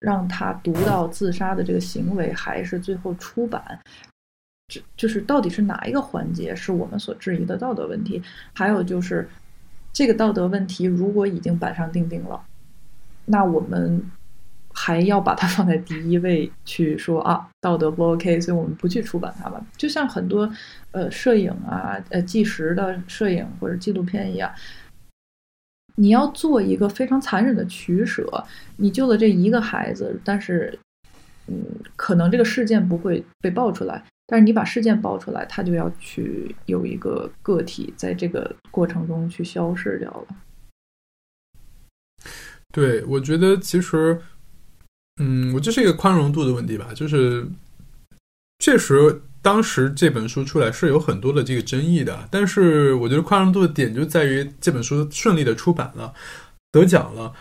让他读到自杀的这个行为，还是最后出版？这就是到底是哪一个环节是我们所质疑的道德问题？还有就是这个道德问题如果已经板上钉钉了，那我们。还要把它放在第一位去说啊，道德不 OK，所以我们不去出版它吧。就像很多呃摄影啊、呃纪实的摄影或者纪录片一样，你要做一个非常残忍的取舍。你救了这一个孩子，但是嗯，可能这个事件不会被爆出来，但是你把事件爆出来，他就要去有一个个体在这个过程中去消失掉了。对，我觉得其实。嗯，我这是一个宽容度的问题吧，就是确实当时这本书出来是有很多的这个争议的，但是我觉得宽容度的点就在于这本书顺利的出版了，得奖了，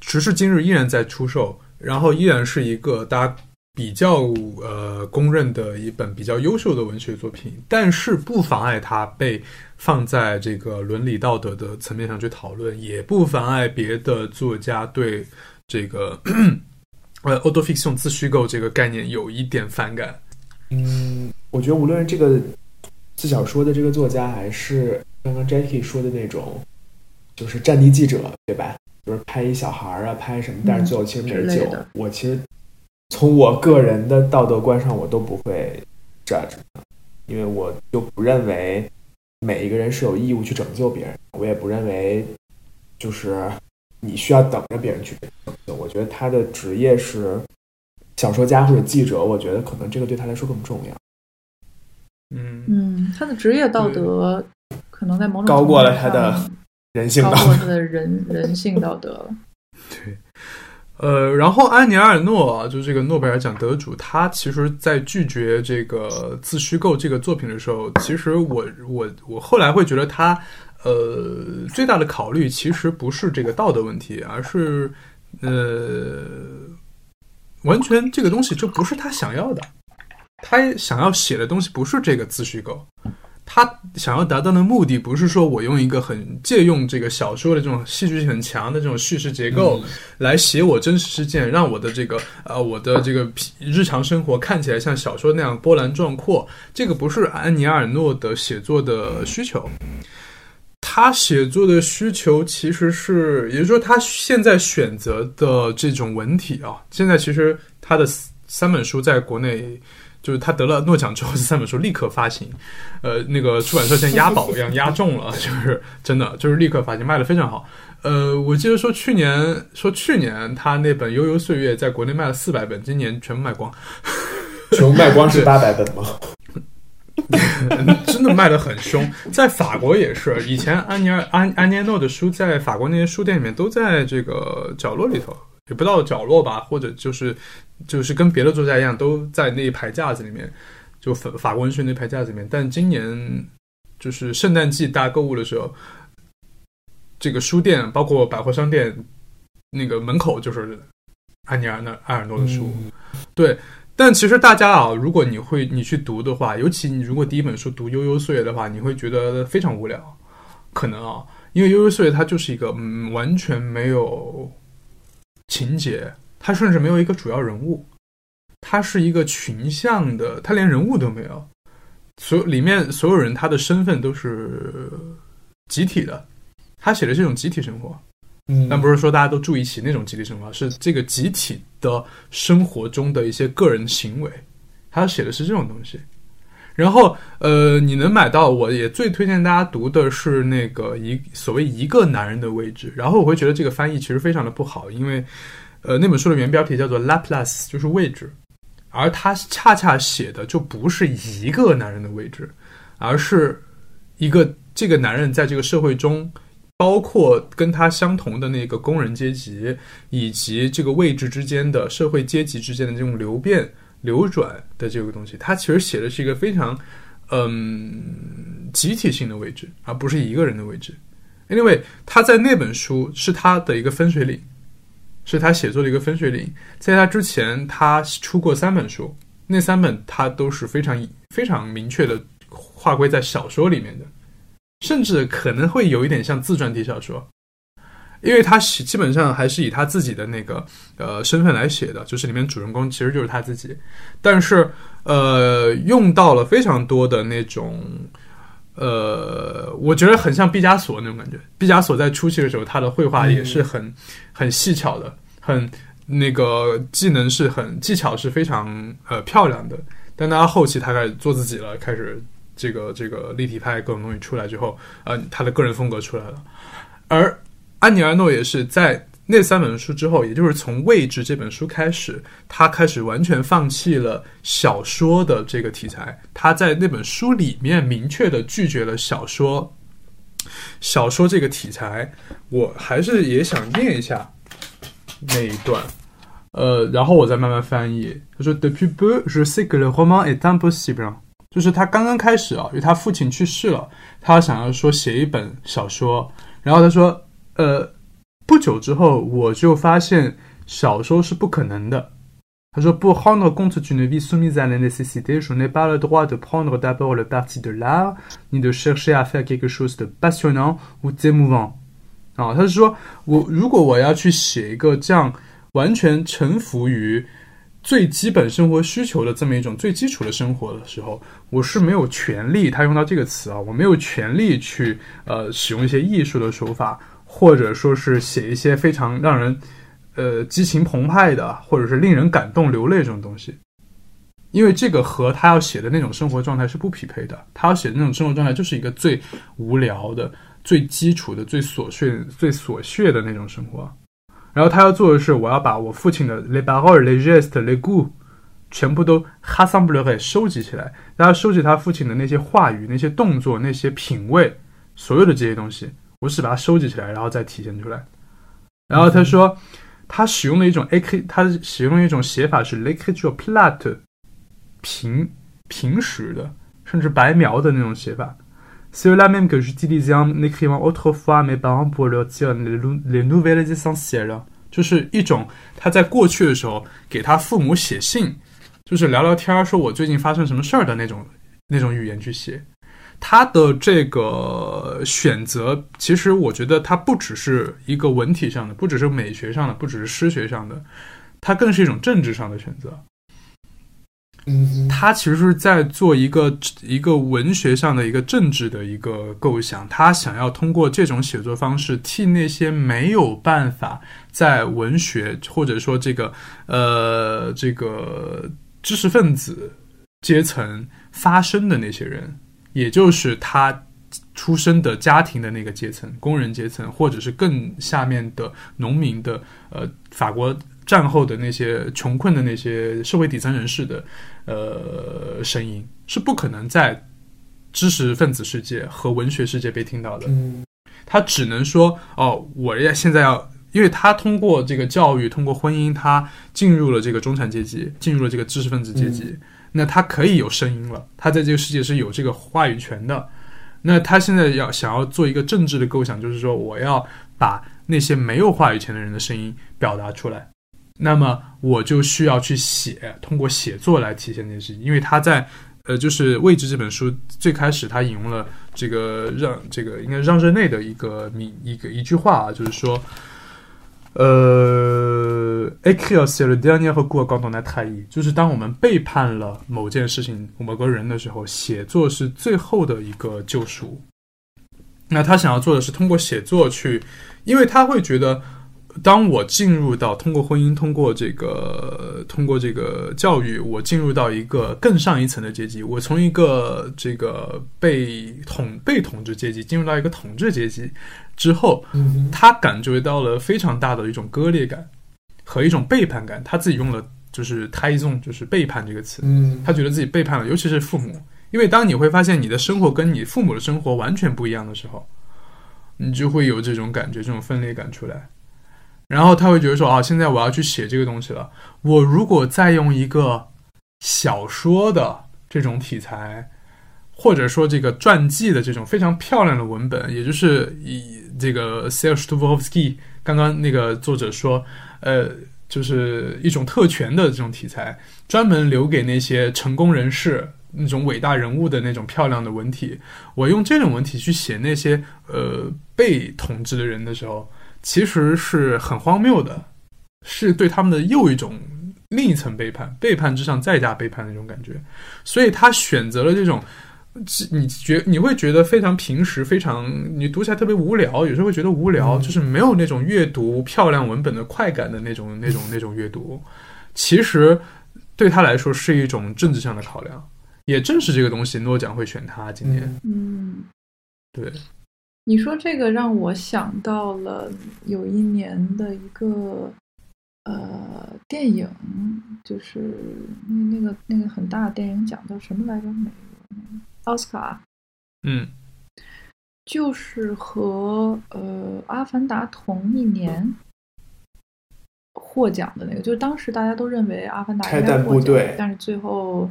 时至今日依然在出售，然后依然是一个大家比较呃公认的一本比较优秀的文学作品，但是不妨碍它被放在这个伦理道德的层面上去讨论，也不妨碍别的作家对这个。呃，autofiction 自虚构这个概念有一点反感。嗯，我觉得无论这个自小说的这个作家，还是刚刚 Jackie 说的那种，就是战地记者，对吧？就是拍一小孩啊，拍什么，但是最后其实没救。我其实从我个人的道德观上，我都不会 judge，因为我就不认为每一个人是有义务去拯救别人，我也不认为就是。你需要等着别人去我觉得他的职业是小说家或者记者，我觉得可能这个对他来说更重要。嗯嗯，他的职业道德可能在某种高过了他的人性道德，高过他的人 [LAUGHS] 人性道德了。对，呃，然后安尼尔诺就这个诺贝尔奖得主，他其实，在拒绝这个自虚构这个作品的时候，其实我我我后来会觉得他。呃，最大的考虑其实不是这个道德问题，而是，呃，完全这个东西就不是他想要的。他想要写的东西不是这个自虚构，他想要达到的目的不是说我用一个很借用这个小说的这种戏剧性很强的这种叙事结构来写我真实事件，让我的这个呃我的这个日常生活看起来像小说那样波澜壮阔。这个不是安尼尔诺的写作的需求。他写作的需求其实是，也就是说，他现在选择的这种文体啊，现在其实他的三本书在国内，就是他得了诺奖之后，这三本书立刻发行，[LAUGHS] 呃，那个出版社像押宝一样押中了，就是真的，就是立刻发行，卖的非常好。呃，我记得说去年，说去年他那本《悠悠岁月》在国内卖了四百本，今年全部卖光，[LAUGHS] 全部卖光是八百本吗？[LAUGHS] 真的卖的很凶，在法国也是。以前安尼尔安安尼诺的书在法国那些书店里面都在这个角落里头，也不到角落吧，或者就是就是跟别的作家一样，都在那一排架子里面，就法法国文学那排架子里面。但今年就是圣诞季大家购物的时候，这个书店包括百货商店那个门口就是安妮尔那埃尔诺的书，对。但其实大家啊，如果你会你去读的话，尤其你如果第一本书读《悠悠岁月》的话，你会觉得非常无聊，可能啊，因为《悠悠岁月》它就是一个嗯完全没有情节，它甚至没有一个主要人物，它是一个群像的，它连人物都没有，所里面所有人他的身份都是集体的，他写的这种集体生活。但不是说大家都住一起那种集体生活，是这个集体的生活中的一些个人行为，他写的是这种东西。然后，呃，你能买到，我也最推荐大家读的是那个一所谓一个男人的位置。然后我会觉得这个翻译其实非常的不好，因为，呃，那本书的原标题叫做 Laplace，就是位置，而他恰恰写的就不是一个男人的位置，而是一个这个男人在这个社会中。包括跟他相同的那个工人阶级，以及这个位置之间的社会阶级之间的这种流变、流转的这个东西，他其实写的是一个非常，嗯，集体性的位置，而不是一个人的位置。Anyway，他在那本书是他的一个分水岭，是他写作的一个分水岭。在他之前，他出过三本书，那三本他都是非常非常明确的划归在小说里面的。甚至可能会有一点像自传体小说，因为他是基本上还是以他自己的那个呃身份来写的，就是里面主人公其实就是他自己，但是呃用到了非常多的那种呃，我觉得很像毕加索那种感觉。毕加索在初期的时候，他的绘画也是很很细巧的，很那个技能是很技巧是非常呃漂亮的。但他后期他开始做自己了，开始。这个这个立体派各种东西出来之后，呃，他的个人风格出来了。而安妮·尔诺也是在那三本书之后，也就是从《位置》这本书开始，他开始完全放弃了小说的这个题材。他在那本书里面明确的拒绝了小说，小说这个题材。我还是也想念一下那一段，呃，然后我再慢慢翻译。他说：“Depuis peu, je sais que le roman est impossible.” 就是他刚刚开始啊，因为他父亲去世了，他想要说写一本小说。然后他说：“呃，不久之后我就发现小说是不可能的。”他说，prendre compte d'une vie soumise à la nécessité, je n'ai pas le droit de prendre d'abord le parti de l'art, ni de chercher à faire quelque chose de passionnant ou d'émouvant。”啊，他是说我如果我要去写一个这样完全臣服于。最基本生活需求的这么一种最基础的生活的时候，我是没有权利，他用到这个词啊，我没有权利去呃使用一些艺术的手法，或者说是写一些非常让人呃激情澎湃的，或者是令人感动流泪这种东西，因为这个和他要写的那种生活状态是不匹配的。他要写的那种生活状态就是一个最无聊的、最基础的、最琐碎、最琐屑的那种生活。然后他要做的是，我要把我父亲的 le barre les gestes, les goûts，全部都 rassembler 收集起来。大家收集他父亲的那些话语、那些动作、那些品味，所有的这些东西，我是把它收集起来，然后再体现出来。然后他说，他使用的一种 a k，他使用的一种写法是 l'écriture plate，平平实的，甚至白描的那种写法。C'est la même que j'utilisais en écrivant autrefois à mes parents pour leur dire les nouvelles essentielles，就是一种他在过去的时候给他父母写信，就是聊聊天，说我最近发生什么事儿的那种那种语言去写。他的这个选择，其实我觉得他不只是一个文体上的，不只是美学上的，不只是诗学上的，它更是一种政治上的选择。嗯，他其实是在做一个一个文学上的一个政治的一个构想，他想要通过这种写作方式，替那些没有办法在文学或者说这个呃这个知识分子阶层发声的那些人，也就是他出生的家庭的那个阶层，工人阶层，或者是更下面的农民的呃法国。战后的那些穷困的那些社会底层人士的，呃，声音是不可能在知识分子世界和文学世界被听到的。嗯，他只能说：“哦，我要现在要，因为他通过这个教育，通过婚姻，他进入了这个中产阶级，进入了这个知识分子阶级，那他可以有声音了，他在这个世界是有这个话语权的。那他现在要想要做一个政治的构想，就是说我要把那些没有话语权的人的声音表达出来。那么我就需要去写，通过写作来体现这件事情。因为他在呃，就是《位置》这本书最开始他引用了这个让这个应该让热内的一个名一个一句话啊，就是说。呃，écrire c'est le dernier recours quand on a trahi，就是当我们背叛了某件事情、某个人的时候，写作是最后的一个救赎。那他想要做的是通过写作去，因为他会觉得。当我进入到通过婚姻、通过这个、通过这个教育，我进入到一个更上一层的阶级。我从一个这个被统、被统治阶级进入到一个统治阶级之后，他感觉到了非常大的一种割裂感和一种背叛感。他自己用了就是“胎纵”，就是背叛这个词。嗯，他觉得自己背叛了，尤其是父母，因为当你会发现你的生活跟你父母的生活完全不一样的时候，你就会有这种感觉，这种分裂感出来。然后他会觉得说啊，现在我要去写这个东西了。我如果再用一个小说的这种题材，或者说这个传记的这种非常漂亮的文本，也就是以这个 s e l s t o v o v s k y 刚刚那个作者说，呃，就是一种特权的这种题材，专门留给那些成功人士、那种伟大人物的那种漂亮的文体。我用这种文体去写那些呃被统治的人的时候。其实是很荒谬的，是对他们的又一种另一层背叛，背叛之上再加背叛的那种感觉。所以他选择了这种，你觉你会觉得非常平时，非常你读起来特别无聊，有时候会觉得无聊，就是没有那种阅读漂亮文本的快感的那种那种那种阅读。其实对他来说是一种政治上的考量。也正是这个东西，诺奖会选他今年。嗯，对。你说这个让我想到了有一年的一个呃电影，就是那那个那个很大的电影奖叫什么来着？美国奥斯卡。嗯，就是和呃《阿凡达》同一年获奖的那个，就是当时大家都认为《阿凡达》拆弹部队，但是最后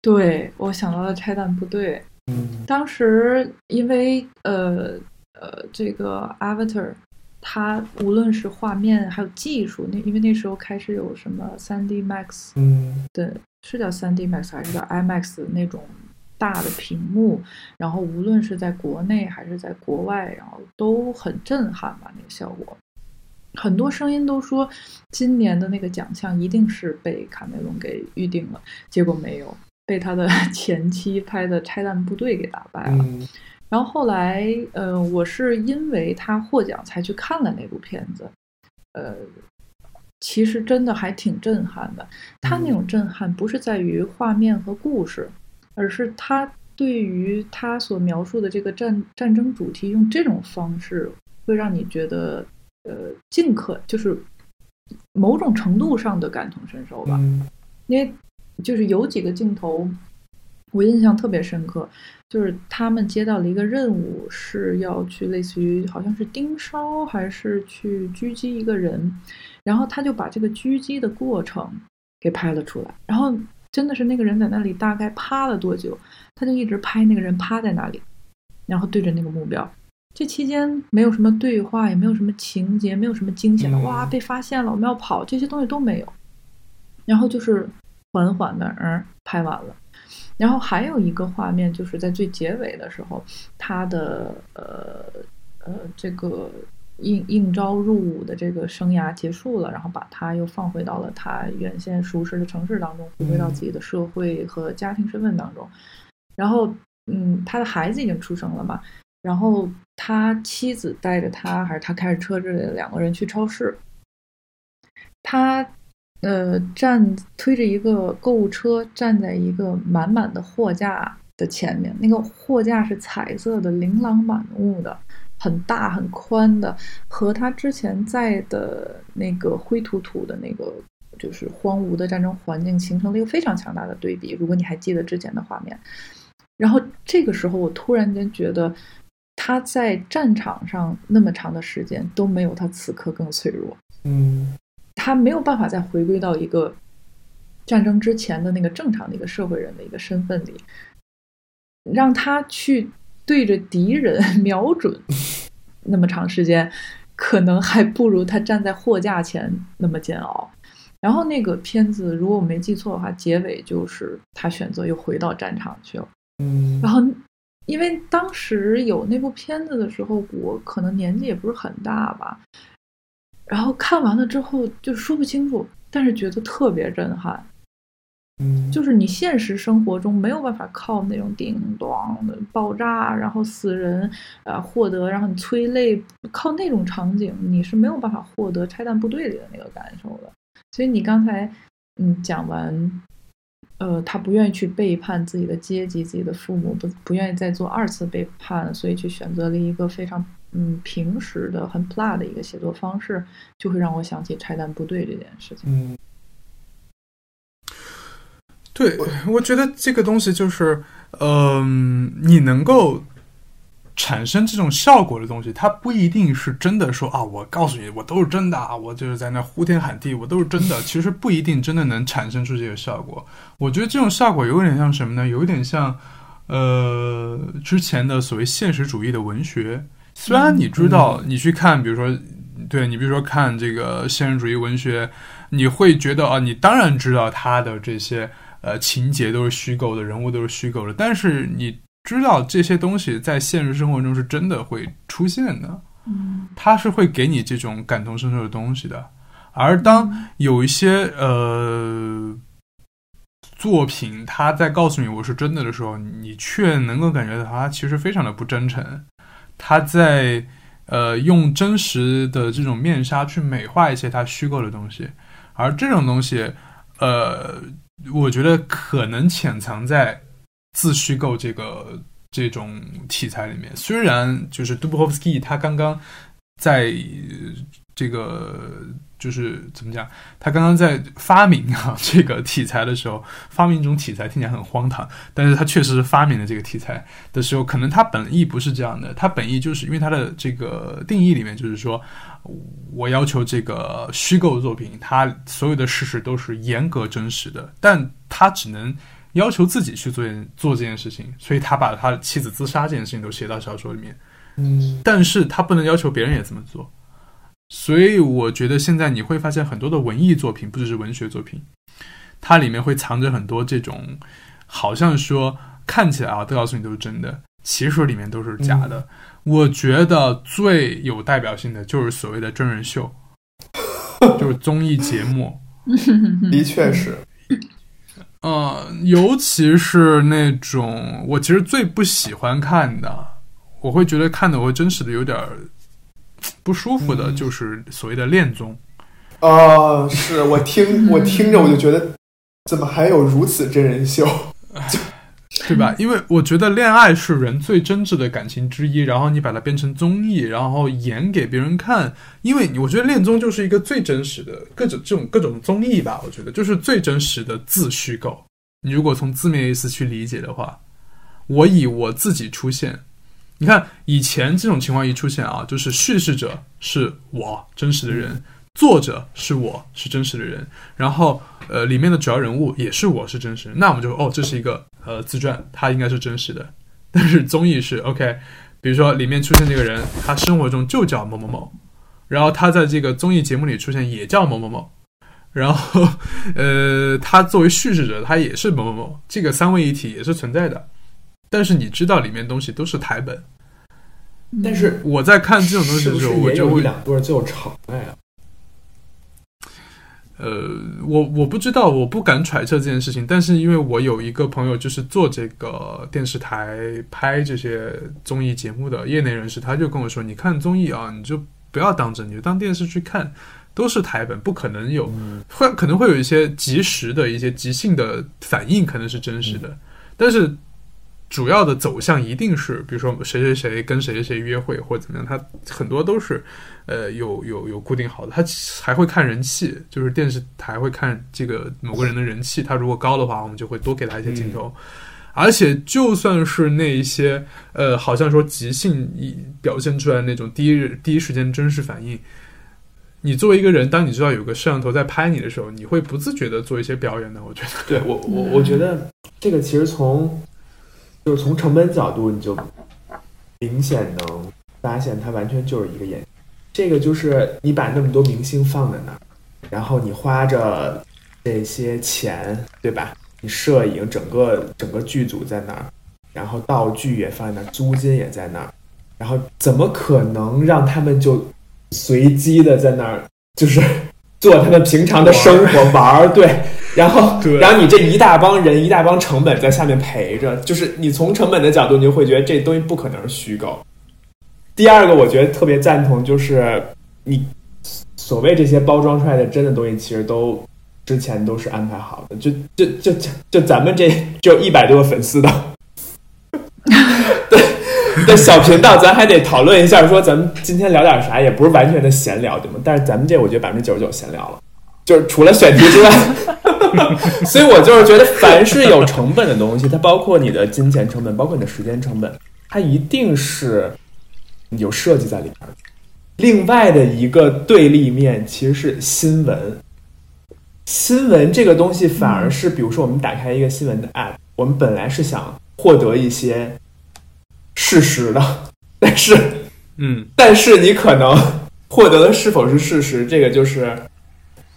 对我想到了拆弹部队。嗯，当时因为呃呃，这个 Avatar，它无论是画面还有技术，那因为那时候开始有什么 3D Max，嗯，的是叫 3D Max 还是叫 IMAX 那种大的屏幕，然后无论是在国内还是在国外，然后都很震撼吧，那个效果。很多声音都说今年的那个奖项一定是被卡梅隆给预定了，结果没有。被他的 [LAUGHS] 前妻拍的《拆弹部队》给打败了，然后后来，呃，我是因为他获奖才去看了那部片子，呃，其实真的还挺震撼的。他那种震撼不是在于画面和故事，而是他对于他所描述的这个战战争主题用这种方式，会让你觉得，呃，尽可就是某种程度上的感同身受吧，因为。就是有几个镜头，我印象特别深刻，就是他们接到了一个任务，是要去类似于好像是盯梢还是去狙击一个人，然后他就把这个狙击的过程给拍了出来，然后真的是那个人在那里大概趴了多久，他就一直拍那个人趴在那里，然后对着那个目标，这期间没有什么对话，也没有什么情节，没有什么惊险的哇被发现了我们要跑这些东西都没有，然后就是。缓缓的，嗯，拍完了。然后还有一个画面，就是在最结尾的时候，他的呃呃这个应应招入伍的这个生涯结束了，然后把他又放回到了他原先熟识的城市当中，回归到自己的社会和家庭身份当中。然后，嗯，他的孩子已经出生了嘛？然后他妻子带着他，还是他开着车之类的，两个人去超市。他。呃，站推着一个购物车，站在一个满满的货架的前面。那个货架是彩色的，琳琅满目的，很大很宽的，和他之前在的那个灰土土的那个就是荒芜的战争环境形成了一个非常强大的对比。如果你还记得之前的画面，然后这个时候我突然间觉得他在战场上那么长的时间都没有他此刻更脆弱。嗯。他没有办法再回归到一个战争之前的那个正常的一个社会人的一个身份里，让他去对着敌人 [LAUGHS] 瞄准那么长时间，可能还不如他站在货架前那么煎熬。然后那个片子，如果我没记错的话，结尾就是他选择又回到战场去了。嗯然后，因为当时有那部片子的时候，我可能年纪也不是很大吧。然后看完了之后，就说不清楚，但是觉得特别震撼。嗯，就是你现实生活中没有办法靠那种叮当的爆炸，然后死人，呃，获得然后你催泪，靠那种场景你是没有办法获得拆弹部队里的那个感受的。所以你刚才嗯讲完，呃，他不愿意去背叛自己的阶级、自己的父母，不不愿意再做二次背叛，所以去选择了一个非常嗯平时的、很 plat 的一个写作方式，就会让我想起拆弹部队这件事情。嗯对，我觉得这个东西就是，嗯、你能够产生这种效果的东西，它不一定是真的说啊，我告诉你，我都是真的啊，我就是在那呼天喊地，我都是真的。[LAUGHS] 其实不一定真的能产生出这个效果。我觉得这种效果有点像什么呢？有点像，呃，之前的所谓现实主义的文学。虽然你知道，你去看，比如说，对你比如说看这个现实主义文学，你会觉得啊，你当然知道他的这些。呃，情节都是虚构的，人物都是虚构的，但是你知道这些东西在现实生活中是真的会出现的，嗯它是会给你这种感同身受的东西的。而当有一些呃作品，他在告诉你我是真的的时候，你却能够感觉到他其实非常的不真诚，他在呃用真实的这种面纱去美化一些他虚构的东西，而这种东西，呃。我觉得可能潜藏在自虚构这个这种题材里面。虽然就是 Dubovsky 他刚刚在这个就是怎么讲，他刚刚在发明啊这个题材的时候，发明一种题材听起来很荒唐，但是他确实是发明了这个题材的时候，可能他本意不是这样的，他本意就是因为他的这个定义里面就是说。我要求这个虚构作品，它所有的事实都是严格真实的，但他只能要求自己去做做这件事情，所以他把他妻子自杀这件事情都写到小说里面。嗯，但是他不能要求别人也这么做，所以我觉得现在你会发现很多的文艺作品，不只是文学作品，它里面会藏着很多这种，好像说看起来啊，都告诉你都是真的，其实里面都是假的。我觉得最有代表性的就是所谓的真人秀，[LAUGHS] 就是综艺节目。[LAUGHS] 的确是。呃，尤其是那种我其实最不喜欢看的，我会觉得看的我真实的有点不舒服的，嗯就是所谓的恋综。啊，是我听我听着我就觉得，怎么还有如此真人秀？[LAUGHS] 对吧？因为我觉得恋爱是人最真挚的感情之一，然后你把它变成综艺，然后演给别人看，因为我觉得恋综就是一个最真实的各种这种各种综艺吧，我觉得就是最真实的自虚构。你如果从字面意思去理解的话，我以我自己出现，你看以前这种情况一出现啊，就是叙事者是我真实的人，作者是我是真实的人，然后呃里面的主要人物也是我是真实，那我们就哦这是一个呃自传，它应该是真实的。但是综艺是 OK，[LAUGHS] 比如说里面出现这个人，他生活中就叫某某某，然后他在这个综艺节目里出现也叫某某某，然后呃他作为叙事者他也是某某某，这个三位一体也是存在的。但是你知道里面东西都是台本，但是我在看这种东西的时候，我就会两对儿最有场面啊？呃，我我不知道，我不敢揣测这件事情。但是因为我有一个朋友，就是做这个电视台拍这些综艺节目的业内人士，他就跟我说：“你看综艺啊，你就不要当真，你就当电视去看，都是台本，不可能有嗯会可能会有一些及时的一些即兴的反应，可能是真实的，但是主要的走向一定是，比如说谁谁谁跟谁谁谁约会或者怎么样，他很多都是呃有有有固定好的，他还会看人气，就是电视台会看这个某个人的人气，他如果高的话，我们就会多给他一些镜头。而且，就算是那一些呃，好像说即兴一表现出来那种第一第一时间真实反应，你作为一个人，当你知道有个摄像头在拍你的时候，你会不自觉的做一些表演的。我觉得，对我我我觉得这个其实从就是从成本角度，你就明显能发现它完全就是一个演。这个就是你把那么多明星放在那儿，然后你花着这些钱，对吧？你摄影整个整个剧组在那儿，然后道具也放在那儿，租金也在那儿，然后怎么可能让他们就随机的在那儿就是 [LAUGHS] 做他们平常的生活玩儿？对，然后然后你这一大帮人一大帮成本在下面陪着，就是你从成本的角度，你就会觉得这东西不可能是虚构。第二个，我觉得特别赞同，就是你所谓这些包装出来的真的东西，其实都之前都是安排好的。就就就就就咱们这只有一百多个粉丝的，[LAUGHS] 对的小频道，咱还得讨论一下，说咱们今天聊点啥，也不是完全的闲聊，对吗？但是咱们这我觉得百分之九十九闲聊了，就是除了选题之外。[LAUGHS] [LAUGHS] 所以我就是觉得，凡是有成本的东西，它包括你的金钱成本，包括你的时间成本，它一定是有设计在里边的。另外的一个对立面其实是新闻，新闻这个东西反而是，比如说我们打开一个新闻的 app，我们本来是想获得一些事实的，[LAUGHS] 但是嗯，但是你可能获得的是否是事实，这个就是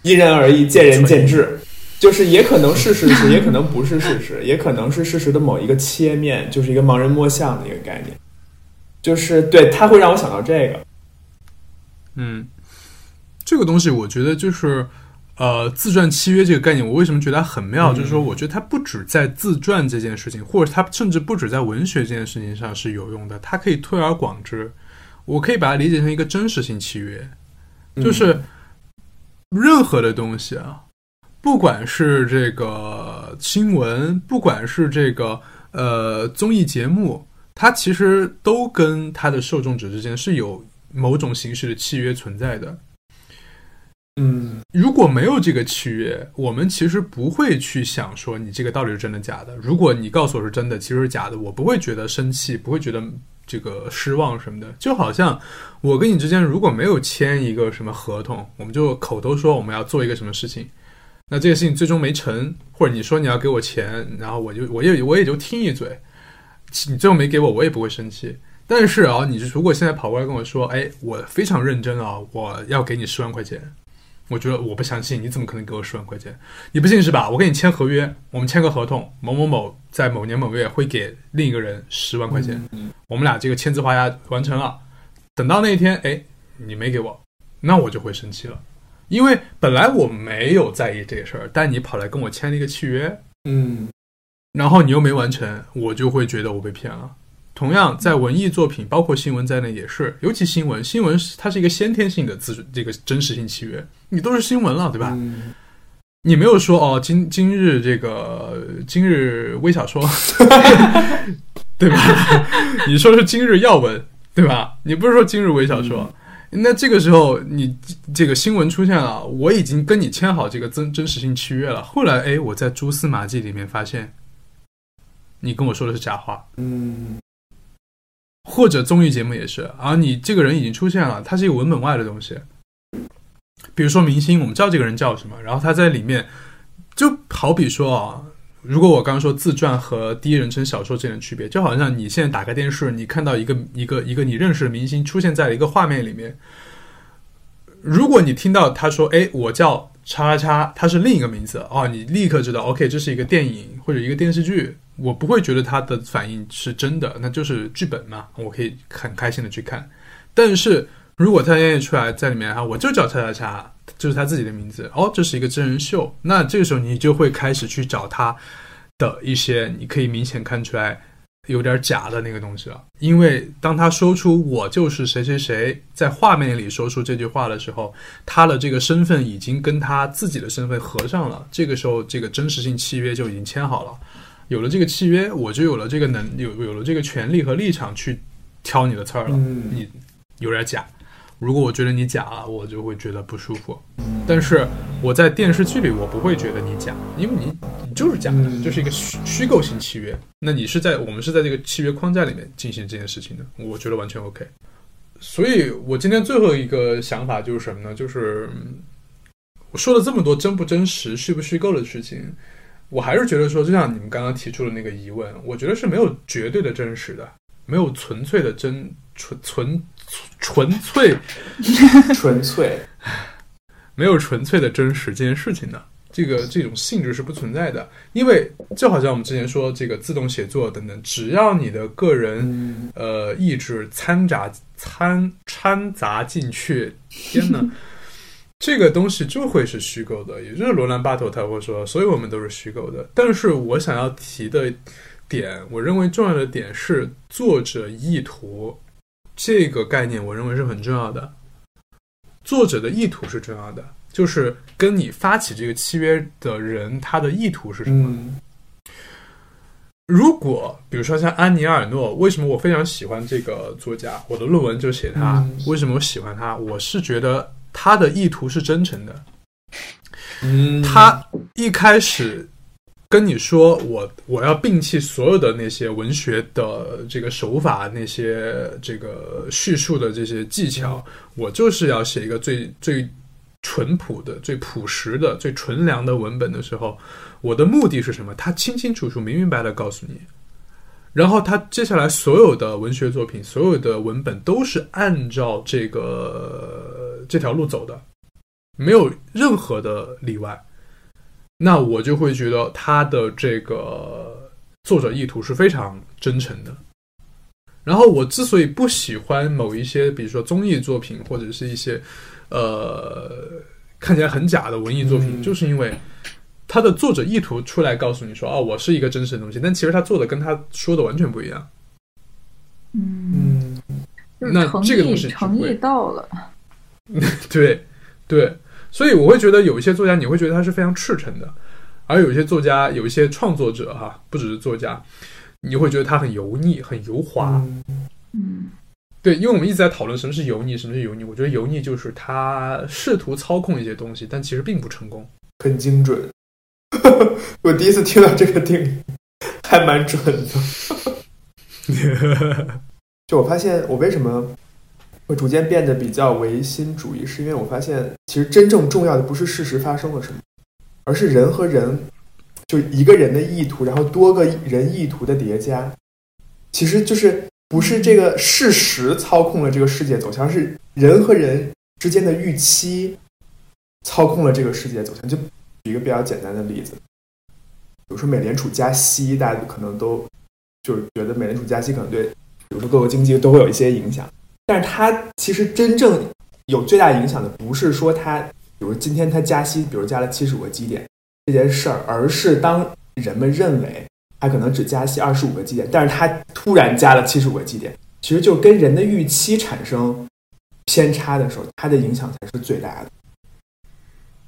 因人而异、见仁见智。就是也可能是事实，也可能不是事实，也可能是事实的某一个切面，就是一个盲人摸象的一个概念。就是对，它会让我想到这个。嗯，这个东西我觉得就是，呃，自传契约这个概念，我为什么觉得它很妙？嗯就是说，我觉得它不止在自传这件事情，或者它甚至不止在文学这件事情上是有用的，它可以推而广之。我可以把它理解成一个真实性契约，就是任何的东西啊，不管是这个新闻，不管是这个呃综艺节目，它其实都跟它的受众者之间是有某种形式的契约存在的。嗯如果没有这个契约，我们其实不会去想说你这个到底是真的假的。如果你告诉我是真的，其实是假的，我不会觉得生气，不会觉得这个失望什么的。就好像我跟你之间如果没有签一个什么合同，我们就口头说我们要做一个什么事情，那这个事情最终没成，或者你说你要给我钱，然后我就我也我也就听一嘴，你最后没给我，我也不会生气。但是啊，你如果现在跑过来跟我说，哎，我非常认真啊，我要给你十万块钱，我觉得我不相信，你怎么可能给我十万块钱？你不信是吧？我跟你签合约，我们签个合同，某某某在某年某月会给另一个人十万块钱，嗯我们俩这个签字画押完成了。等到那一天，哎，你没给我，那我就会生气了，因为本来我没有在意这个事儿，但你跑来跟我签了一个契约，嗯然后你又没完成，我就会觉得我被骗了。同样，在文艺作品，包括新闻在内也是，尤其新闻，新闻是它是一个先天性的自这个真实性契约，你都是新闻了，对吧？嗯你没有说哦，今今日这个今日微小说，[LAUGHS] 对吧？你说是今日要闻，对吧？你不是说今日微小说。那这个时候，你这个新闻出现了，我已经跟你签好这个真真实性契约了。后来，哎，我在蛛丝马迹里面发现，你跟我说的是假话，嗯或者综艺节目也是啊，你这个人已经出现了，他是一个文本外的东西。比如说明星，我们知道这个人叫什么，然后他在里面，就好比说啊，如果我刚刚说自传和第一人称小说之间的区别，就好像你现在打开电视，你看到一个一个一个你认识的明星出现在一个画面里面，如果你听到他说“哎，我叫叉叉叉”，他是另一个名字哦，你立刻知道，OK，这是一个电影或者一个电视剧，我不会觉得他的反应是真的，那就是剧本嘛，我可以很开心的去看。但是如果他愿意出来在里面哈，我就叫叉叉叉，就是他自己的名字，哦，这是一个真人秀，那这个时候你就会开始去找他的一些，你可以明显看出来有点假的那个东西了。因为当他说出“我就是谁谁谁”在画面里说出这句话的时候，他的这个身份已经跟他自己的身份合上了。这个时候，这个真实性契约就已经签好了。有了这个契约，我就有了这个能有有了这个权利和立场去挑你的刺儿了。嗯你有点假，如果我觉得你假了，我就会觉得不舒服。但是我在电视剧里，我不会觉得你假，因为你你就是假的，嗯就是一个虚虚构性契约。那你是在我们是在这个契约框架里面进行这件事情的，我觉得完全 OK。所以我今天最后一个想法就是什么呢？就是嗯我说了这么多真不真实、虚不虚构的事情，我还是觉得说，就像你们刚刚提出的那个疑问，我觉得是没有绝对的真实的，没有纯粹的真纯纯纯粹 [LAUGHS] 纯粹，没有纯粹的真实这件事情的。这个这种性质是不存在的，因为就好像我们之前说这个自动写作等等，只要你的个人呃意志掺杂掺掺杂进去，[LAUGHS] 天呐，这个东西就会是虚构的。也就是罗兰巴托他会说，所以我们都是虚构的。但是我想要提的点，我认为重要的点是作者意图这个概念，我认为是很重要的。作者的意图是重要的。就是跟你发起这个契约的人，他的意图是什么？如果比如说像安尼尔诺，为什么我非常喜欢这个作家？我的论文就写他。为什么我喜欢他？我是觉得他的意图是真诚的。嗯，他一开始跟你说我我要摒弃所有的那些文学的这个手法，那些这个叙述的这些技巧，我就是要写一个最最。淳朴的、最朴实的、最纯良的文本的时候，我的目的是什么？他清清楚楚、明明白白告诉你。然后他接下来所有的文学作品、所有的文本都是按照这个这条路走的，没有任何的例外。那我就会觉得他的这个作者意图是非常真诚的。然后我之所以不喜欢某一些，比如说综艺作品或者是一些。呃，看起来很假的文艺作品，就是因为他的作者意图出来告诉你说：“哦，我是一个真实的东西。”但其实他做的跟他说的完全不一样。嗯，那这个东西诚意到了。对 [LAUGHS] 对，所以我会觉得有一些作家，你会觉得他是非常赤诚的；而有一些作家，有一些创作者，哈，不只是作家，你会觉得他很油腻、很油滑。嗯。对，因为我们一直在讨论什么是油腻，什么是油腻。我觉得油腻就是他试图操控一些东西，但其实并不成功。很精准，[LAUGHS] 我第一次听到这个定义，还蛮准的。[LAUGHS] 就我发现，我为什么会逐渐变得比较唯心主义，是因为我发现，其实真正重要的不是事实发生了什么，而是人和人，就一个人的意图，然后多个人意图的叠加，其实就是。不是这个事实操控了这个世界走向，是人和人之间的预期操控了这个世界走向。就举一个比较简单的例子，比如说美联储加息，大家可能都就是觉得美联储加息可能对，比如说各个经济都会有一些影响。但是它其实真正有最大影响的，不是说它，比如今天它加息，比如加了七十五个基点这件事儿，而是当人们认为。它可能只加息二十五个基点，但是它突然加了七十五个基点，其实就跟人的预期产生偏差的时候，它的影响才是最大的。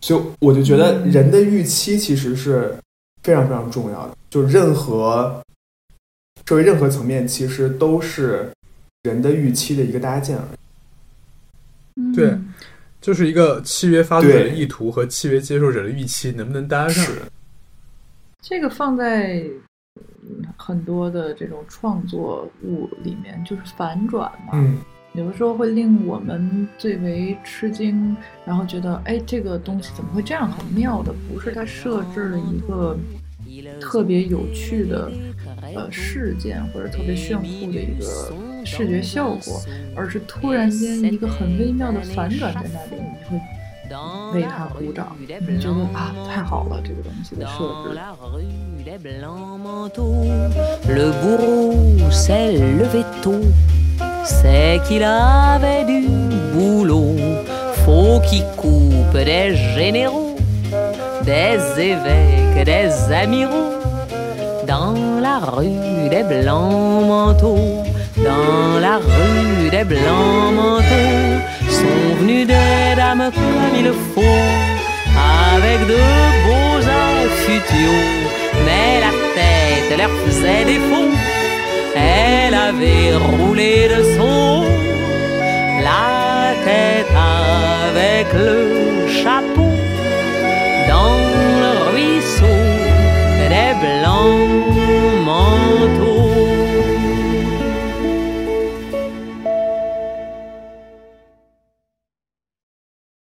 所以我就觉得人的预期其实是非常非常重要的，就任何社会任何层面其实都是人的预期的一个搭建而已。对，就是一个契约发作者的意图和契约接受者的预期能不能搭上？这个放在。很多的这种创作物里面就是反转嘛，有的时候会令我们最为吃惊，然后觉得哎，这个东西怎么会这样很妙的？不是它设置了一个特别有趣的呃事件或者特别炫酷的一个视觉效果，而是突然间一个很微妙的反转在那里，你会。为他鼓掌，觉得啊，太好了，这个东西的设置。Le bourreau s'est levé tôt, c'est qu'il avait du boulot. Faut qu'il coupe des généraux, des évêques, des amiraux. Dans la rue des blancs manteaux, Dans la rue, des blancs manteaux sont venus des dames comme il faut, avec de beaux affutiaux. Mais la tête leur faisait défaut, elle avait roulé de son la tête avec le chapeau dans le ruisseau des blancs manteaux.